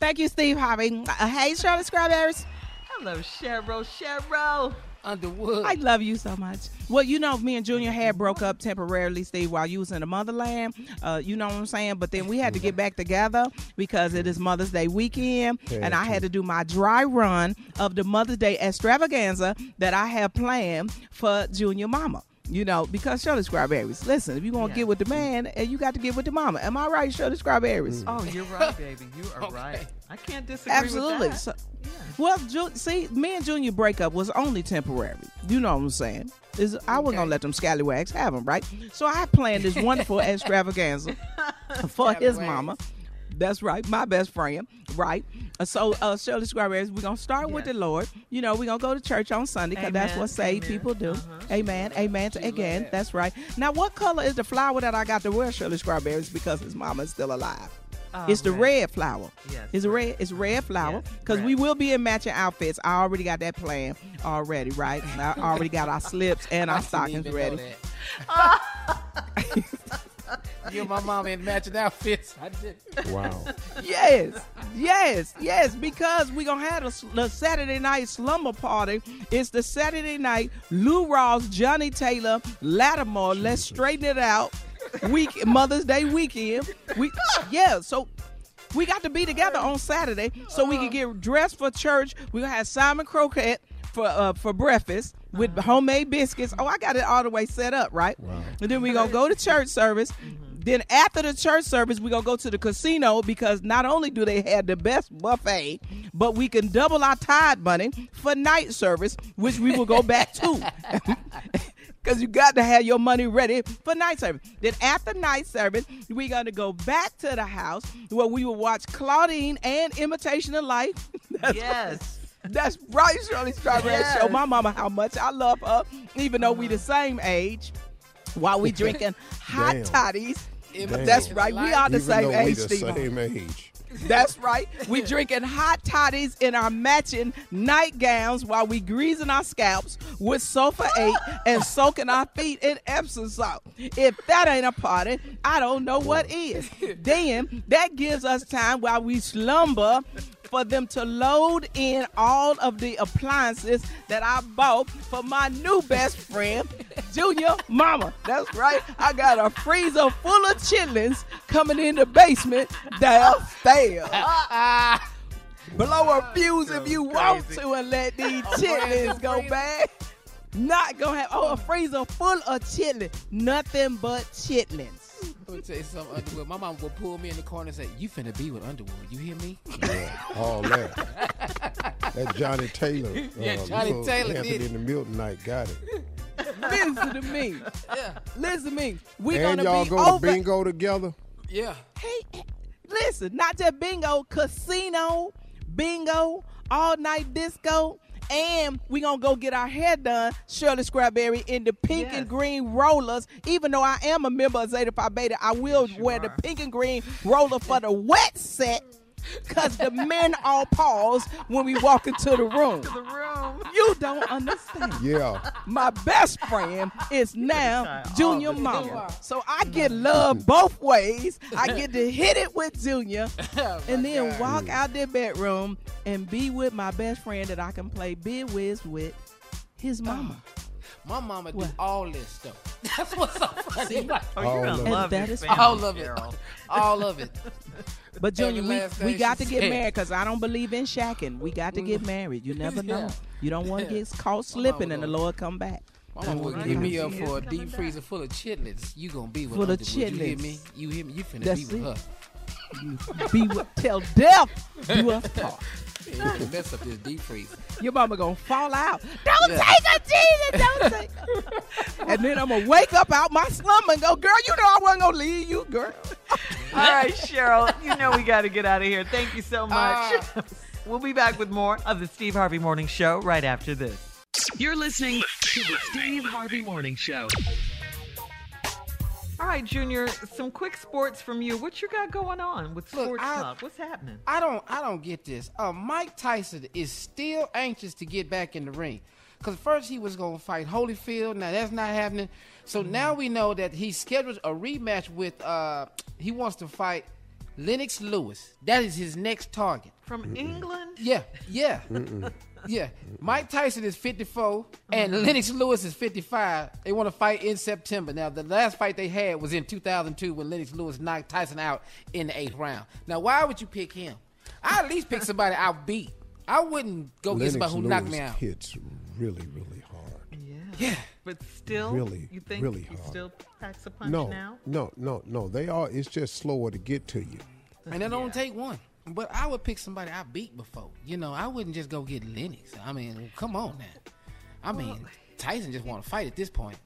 Thank you, Steve Harvey. Uh, hey, Charlotte Strawberries. Hello, Sheryl. Sheryl. Underwood. I love you so much. Well, you know, me and Junior had broke up temporarily, Steve, while you was in the motherland. Uh, you know what I'm saying? But then we had to get back together because it is Mother's Day weekend, Yeah, and I had to do my dry run of the Mother's Day extravaganza that I have planned for Junior Mama. You know, because Shirley Strawberries. Listen, if you're gonna get with the man, and you got to get with the mama. Am I right, Shirley Strawberries? Oh, you're right, baby. You are right. I can't disagree Absolutely. with that. So, Well, Ju- see, me and Junior breakup was only temporary. You know what I'm saying? Is I wasn't gonna let them scallywags have them, right? So I planned this wonderful extravaganza for his mama. That's right, my best friend. Right. Uh, So, uh, Shirley Strawberries, we're gonna start with the Lord. You know, we're gonna go to church on Sunday because that's what saved people do. Uh-huh. Amen. Amen. To, again, that's right. Now, what color is the flower that I got to wear, Shirley Strawberries? Because his mama is still alive. Uh, it's the red. red flower. Yes, It's red. It's red flower because red. we will be in matching outfits. I already got that plan already, right? I already got our slips and our I didn't stockings even ready. You and my mom in matching outfits. I did. Wow. yes, yes, yes, because we're going to have the, the Saturday night slumber party. It's the Saturday night Lou Rawls, Johnnie Taylor, Lattimore. Let's straighten it out. Week Mother's Day weekend. We yeah, so we got to be together on Saturday so we can uh-huh. get dressed for church. We're gonna have Simon Croquette for uh, for breakfast with uh-huh. homemade biscuits. Oh, I got it all the way set up, right? And then we're gonna go to church service. Mm-hmm. Then after the church service, we're gonna go to the casino because not only do they have the best buffet, but we can double our tide money for night service, which we will go back to. Because you got to have your money ready for night service. Then after night service, we're going to go back to the house where we will watch Claudine and Imitation of Life. That's Yes. That's right, Shirley Strawberry. Yes. Show my mama how much I love her, even though we the same age. While we drinking hot Damn. toddies. Damn. That's right. We are the Even same though we age, the Steve. same age. That's right. We drinking hot toddies in our matching nightgowns while we greasing our scalps with Sulfur 8 and soaking our feet in Epsom salt. If that ain't a party, I don't know what is. Then that gives us time while we slumber for them to load in all of the appliances that I bought for my new best friend, Junior Mama. That's right. I got a freezer full of chitlins coming in the basement downstairs. Blow a fuse if you want to and let these chitlins go bad. Not gonna have oh a freezer full of chitlins. Nothing but chitlins. Let me tell you something, Underwood. My mom would pull me in the corner and say, You finna be with Underwood. You hear me? Yeah, all that. that Johnnie Taylor. uh, Yeah, Johnny little Taylor Anthony did. in the Milton night got it. Listen to me. Yeah. Listen to me. We and gonna y'all be go over. to bingo together. Yeah. Hey, listen, not just bingo, casino, bingo, all night disco, and we gonna go get our hair done, Shirley Scrabberry, in the pink and green rollers. Even though I am a member of Zeta Phi Beta, I will wear the pink and green roller for the wet set. Cause the men all pause when we walk into the room. the room. You don't understand. Yeah. My best friend is now Junior Oh, Mama. So I get love both ways. I get to hit it with Junior oh and then walk out the bedroom and be with my best friend that I can play bid whist with, his oh. mama. My mama do all this stuff. That's what's so funny. Oh, you're gonna And love that your is all of it. All of it. But Junior, we, we got to get said. married because I don't believe in shacking. We got to get mm. married. You never know. Yeah. You don't want to get caught slipping and the Lord come back. My mama would Right. give me up for a deep freezer full of chitlins. You gonna be with Full of Underwood. You hear chitlins. me? You hear me? You finna That's be with it. her. You be with till death do us part. You finna mess up this deep freezer. Your mama gonna fall out. Don't Yeah. take her, Jesus. Don't take her. and then I'm gonna wake up out my slumber and go, girl, you know I wasn't gonna leave you, girl. All right, Sheryl, you know we got to get out of here. Thank you so much. Ah. we'll be back with more of the Steve Harvey Morning Show right after this. You're listening to the Steve Harvey Morning Show. All right, Junior, some quick sports from you. What you got going on with Look, Sports I- Talk? What's happening? I don't I don't get this. Uh, Mike Tyson is still anxious to get back in the ring. Cause first he was gonna fight Holyfield, now that's not happening. So now we know that he scheduled a rematch with uh he wants to fight Lennox Lewis. That is his next target. From England? Yeah, yeah. Yeah, Mike Tyson is 54 and mm-hmm. Lennox Lewis is 55. They want to fight in September. Now, the last fight they had was in 2002 when Lennox Lewis knocked Tyson out in the eighth round. Now, why would you pick him? I at least pick somebody I beat. I wouldn't go get somebody who knocked me Lewis out. hits really, really hard. Yeah. Yeah. But still, Really, you think really he hard. still packs a punch No, now? no, no, no. They are. It's just slower to get to you. And it don't take one. But I would pick somebody I beat before. You know, I wouldn't just go get Lennox. I mean, come on now. I mean, Tyson just want to fight at this point.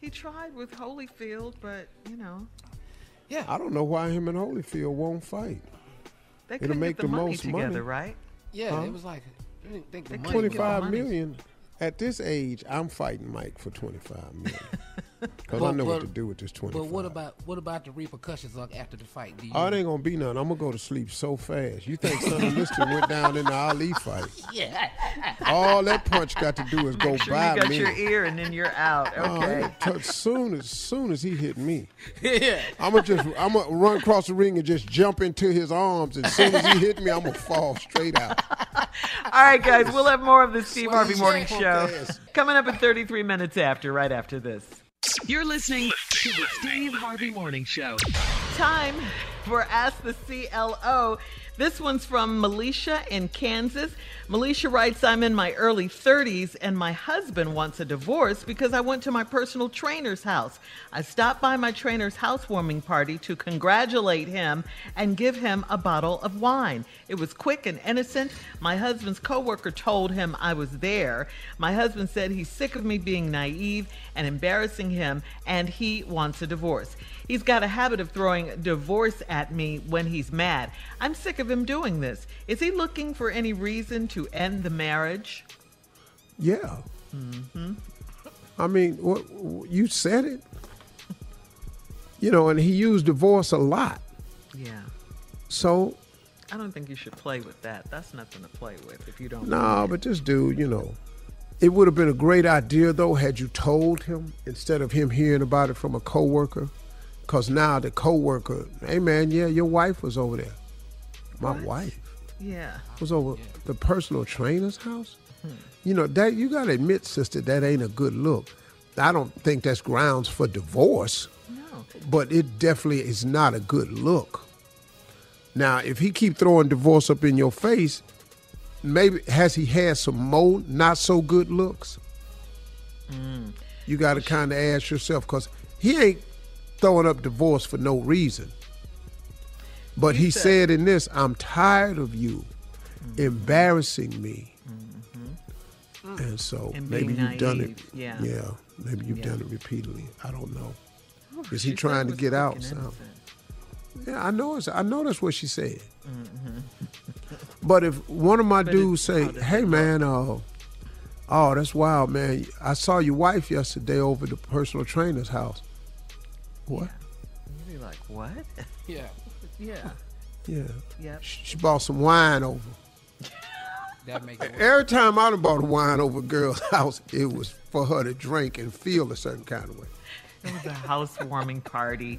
He tried with Holyfield, but you know, Yeah. I don't know why him and Holyfield won't fight. They It'll couldn't make get the, the money most together, money. right? Yeah, Huh? it was like I didn't think the They money couldn't was- get the 25 money. At this age, I'm fighting Mike for 25 million. Because I But- know what to do with this 25. But what about what about the repercussions like after the fight? Do you, Oh, it ain't gonna be none. I'm gonna go to sleep so fast. You think Sonny Liston went down in the Ali fight? yeah. All that punch got to do is go sure by you got me. your ear and then you're out. Oh, Okay. touch- soon as soon as he hit me, yeah. I'm gonna just I'm gonna run across the ring and just jump into his arms. As soon as he hit me, I'm gonna fall straight out. All right, guys, we'll have more of the Steve Harvey Morning Show coming up in 33 minutes after, right after this. You're listening to the Steve Harvey Morning Show. Time for Ask the CLO. This one's from Melisha in Kansas. Melisha writes, I'm in my early 30s and my husband wants a divorce because I went to my personal trainer's house. I stopped by my trainer's housewarming party to congratulate him and give him a bottle of wine. It was quick and innocent. My husband's coworker told him I was there. My husband said he's sick of me being naive and embarrassing him and he wants a divorce. He's got a habit of throwing divorce at me when he's mad. I'm sick of him doing this. Is he looking for any reason to end the marriage? Yeah, Mm-hmm. I mean, what, you said it. You know, and he used divorce a lot. Yeah. So I don't think you should play with that. That's nothing to play with if you don't. No, but this dude, you know, it would have been a great idea though had you told him instead of him hearing about it from a coworker. Cause now the coworker, hey man, yeah, your wife was over there. My wife Yeah. was over the personal trainer's house. Hmm. You know that you gotta admit, sister, that ain't a good look. I don't think that's grounds for divorce. No. But it definitely is not a good look. Now, if he keep throwing divorce up in your face, maybe has he had some more not so good looks? Mm. You got to kind of ask yourself because he ain't throwing up divorce for no reason. But he, He said, said- in this, "I'm tired of you embarrassing me." And so And maybe you've done it. yeah. yeah. Maybe you've Yeah. done it repeatedly. I don't know. Oh, Is he trying to get out? So. Yeah, I know. It's, I know that's what she said. Mhm. But if one of my But dudes say, "Hey man, uh, oh that's wild, man. I saw your wife yesterday over the personal trainer's house." What? You'd be like, what? Yeah. Yeah. Yeah. Yep. She, she bought some wine over. That make it. Every time I done bought a wine over a girl's house, it was for her to drink and feel a certain kind of way. It was a housewarming party.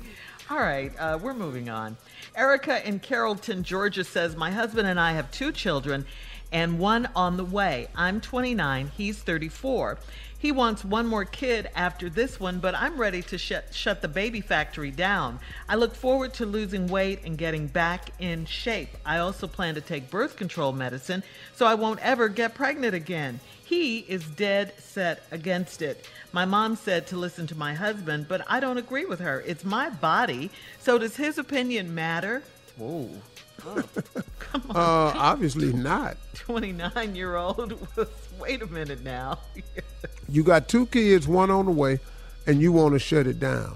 All right, uh, we're moving on. Erica in Carrollton, Georgia says, My husband and I have two children and one on the way. I'm 29, he's 34. He wants one more kid after this one, but I'm ready to shut, shut the baby factory down. I look forward to losing weight and getting back in shape. I also plan to take birth control medicine so I won't ever get pregnant again. He is dead set against it. My mom said to listen to my husband, but I don't agree with her. It's my body, so does his opinion matter? Whoa. Oh, come on. Uh, obviously not. 29 year old was, wait a minute now. You got two kids, one on the way, and you want to shut it down.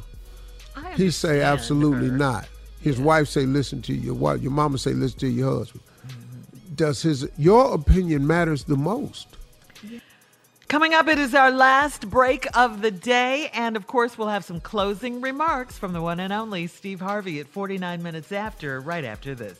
He say absolutely her. not. His wife say listen to your wife. Your mama say listen to your husband. Mm-hmm. Does his your opinion matters the most? Coming up, it is our last break of the day. And of course, we'll have some closing remarks from the one and only Steve Harvey at 49 minutes after, right after this.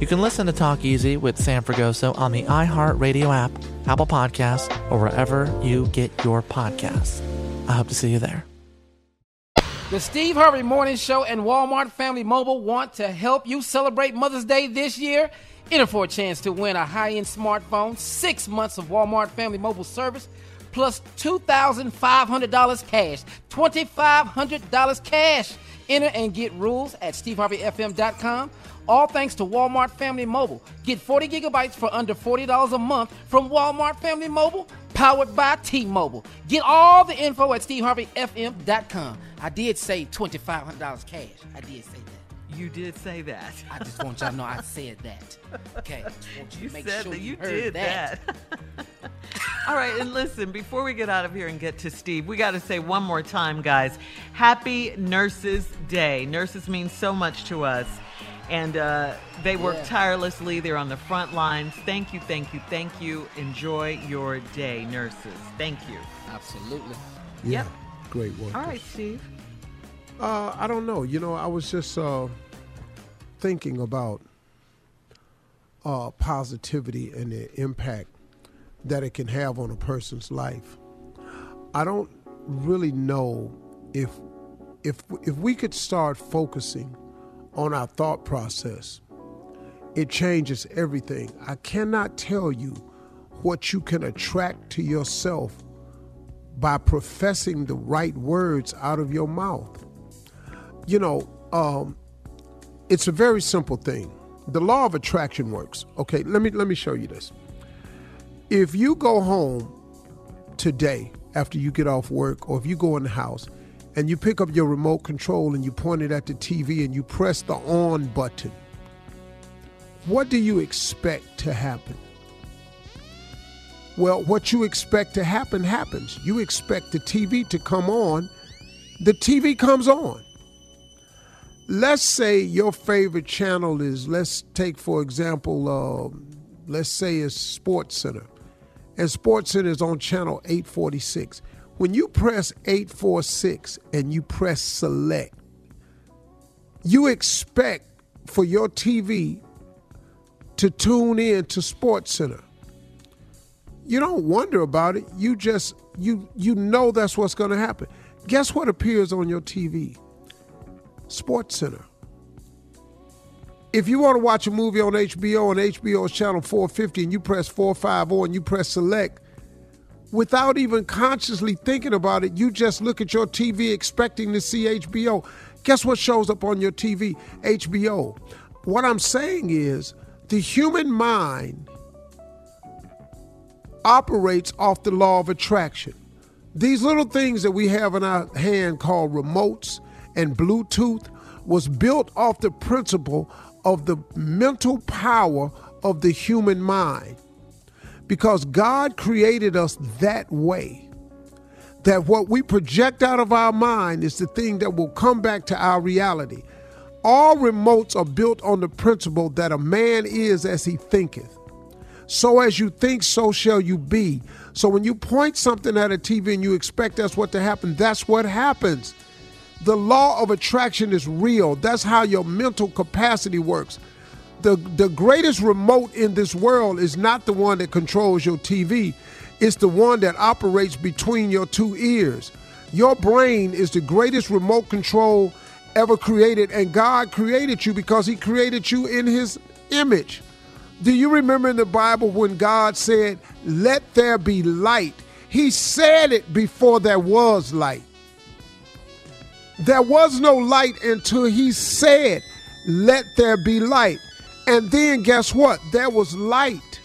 You can listen to Talk Easy with Sam Fragoso on the iHeartRadio app, Apple Podcasts, or wherever you get your podcasts. I hope to see you there. The Steve Harvey Morning Show and Walmart Family Mobile want to help you celebrate Mother's Day this year Enter for a chance to win a high end smartphone, six months of Walmart Family Mobile service, plus $2,500 cash. $2,500 cash. Enter and get rules at steveharveyfm.com. All thanks to Walmart Family Mobile. Get 40 gigabytes for under $40 a month from Walmart Family Mobile, powered by T Mobile. Get all the info at steveharveyfm.com. I did say $2,500 cash. I did say that. You did say that. I just want y'all to know I said that. Okay. you, you said sure that you, did that. that. All right, and listen, before we get out of here and get to Steve, we got to say one more time, guys, Happy Nurses Day. Nurses mean so much to us. And uh, they work yeah. tirelessly. They're on the front lines. Thank you, thank you, thank you. Enjoy your day, nurses. Thank you. Absolutely. Yeah, yep. Great work. All right, Steve. Uh, I don't know. You know, I was just uh, thinking about uh, positivity and the impact that it can have on a person's life. I don't really know if if if we could start focusing on our thought process, it changes everything. I cannot tell you what you can attract to yourself by professing the right words out of your mouth. You know, um, it's a very simple thing. The law of attraction works. Okay, let me let me show you this. If you go home today after you get off work, or if you go in the house and you pick up your remote control and you point it at the TV and you press the on button, what do you expect to happen? Well, what you expect to happen happens. You expect the TV to come on, the TV comes on. Let's say your favorite channel is, let's take for example, uh, let's say it's Sports Center. And Sports Center is on channel 846. When you press 846 and you press select, you expect for your TV to tune in to Sports Center. You don't wonder about it. You just you you know that's what's going to happen. Guess what appears on your TV? Sports Center. If you want to watch a movie on HBO on HBO's channel 450 and you press 450 and you press select, without even consciously thinking about it, you just look at your TV expecting to see HBO. Guess what shows up on your TV? HBO. What I'm saying is the human mind operates off the law of attraction. These little things that we have in our hand called remotes and Bluetooth was built off the principle of the mental power of the human mind. Because God created us that way. That what we project out of our mind is the thing that will come back to our reality. All remotes are built on the principle that a man is as he thinketh. So as you think, so shall you be. So when you point something at a TV and you expect that's what to happen, that's what happens. The law of attraction is real. That's how your mental capacity works. The, the greatest remote in this world is not the one that controls your TV, it's the one that operates between your two ears. Your brain is the greatest remote control ever created, and God created you because He created you in His image. Do you remember in the Bible when God said, Let there be light? He said it before there was light. There was no light until He said, Let there be light. And then guess what? There was light.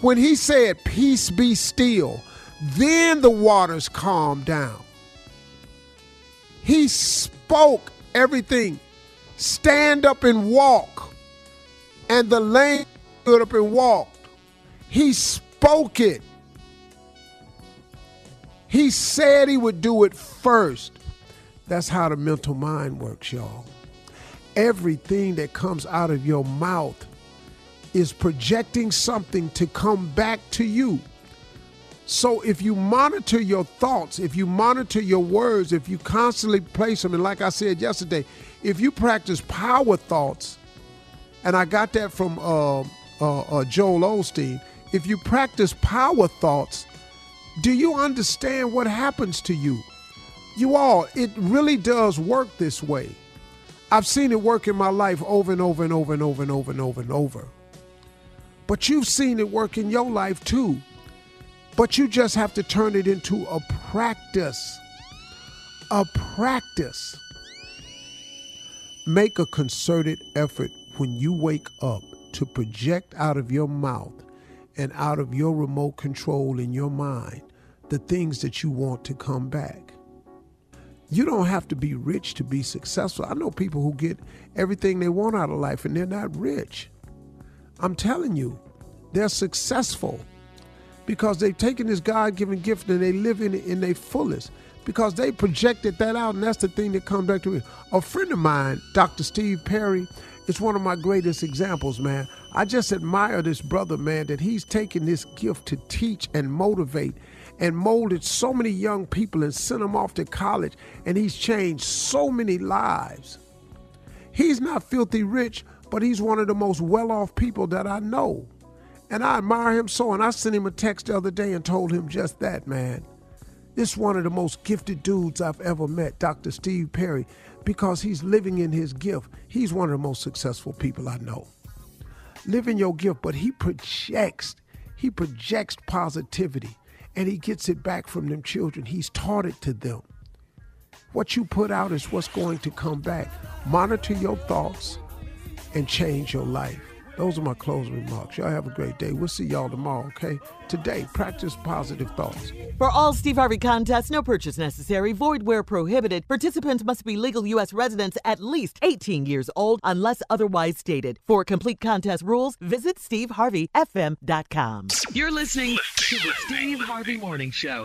When He said, Peace be still, then the waters calmed down. He spoke everything. Stand up and walk and the lame stood up and walked. He spoke it. He said he would do it first. That's how the mental mind works, y'all. Everything that comes out of your mouth is projecting something to come back to you. So if you monitor your thoughts, if you monitor your words, if you constantly place them, and like I said yesterday, if you practice power thoughts, and I got that from uh, uh, uh, Joel Osteen. If you practice power thoughts, do you understand what happens to you? You all, it really does work this way. I've seen it work in my life over and over and over and over and over and over and over. But you've seen it work in your life too. But you just have to turn it into a practice. A practice. Make a concerted effort when you wake up to project out of your mouth and out of your remote control in your mind the things that you want to come back. You don't have to be rich to be successful. I know people who get everything they want out of life and they're not rich. I'm telling you, they're successful because they've taken this God given gift and they live in it in their fullest because they projected that out, and that's the thing that comes back to me. A friend of mine, Dr. Steve Perry, is one of my greatest examples, man. I just admire this brother, man, that he's taken this gift to teach and motivate and molded so many young people and sent them off to college, and he's changed so many lives. He's not filthy rich, but he's one of the most well off people that I know. And I admire him so. And I sent him a text the other day and told him just that, man. This is one of the most gifted dudes I've ever met, Dr. Steve Perry, because he's living in his gift. He's one of the most successful people I know. Live in your gift, but he projects, he projects positivity and he gets it back from them children. He's taught it to them. What you put out is what's going to come back. Monitor your thoughts and change your life. Those are my closing remarks. Y'all have a great day. We'll see y'all tomorrow, okay? Today, practice positive thoughts. For all Steve Harvey contests, no purchase necessary, void where prohibited. Participants must be legal U.S. residents at least 18 years old unless otherwise stated. For complete contest rules, visit SteveHarveyFM.com. You're listening to the Steve Harvey Morning Show.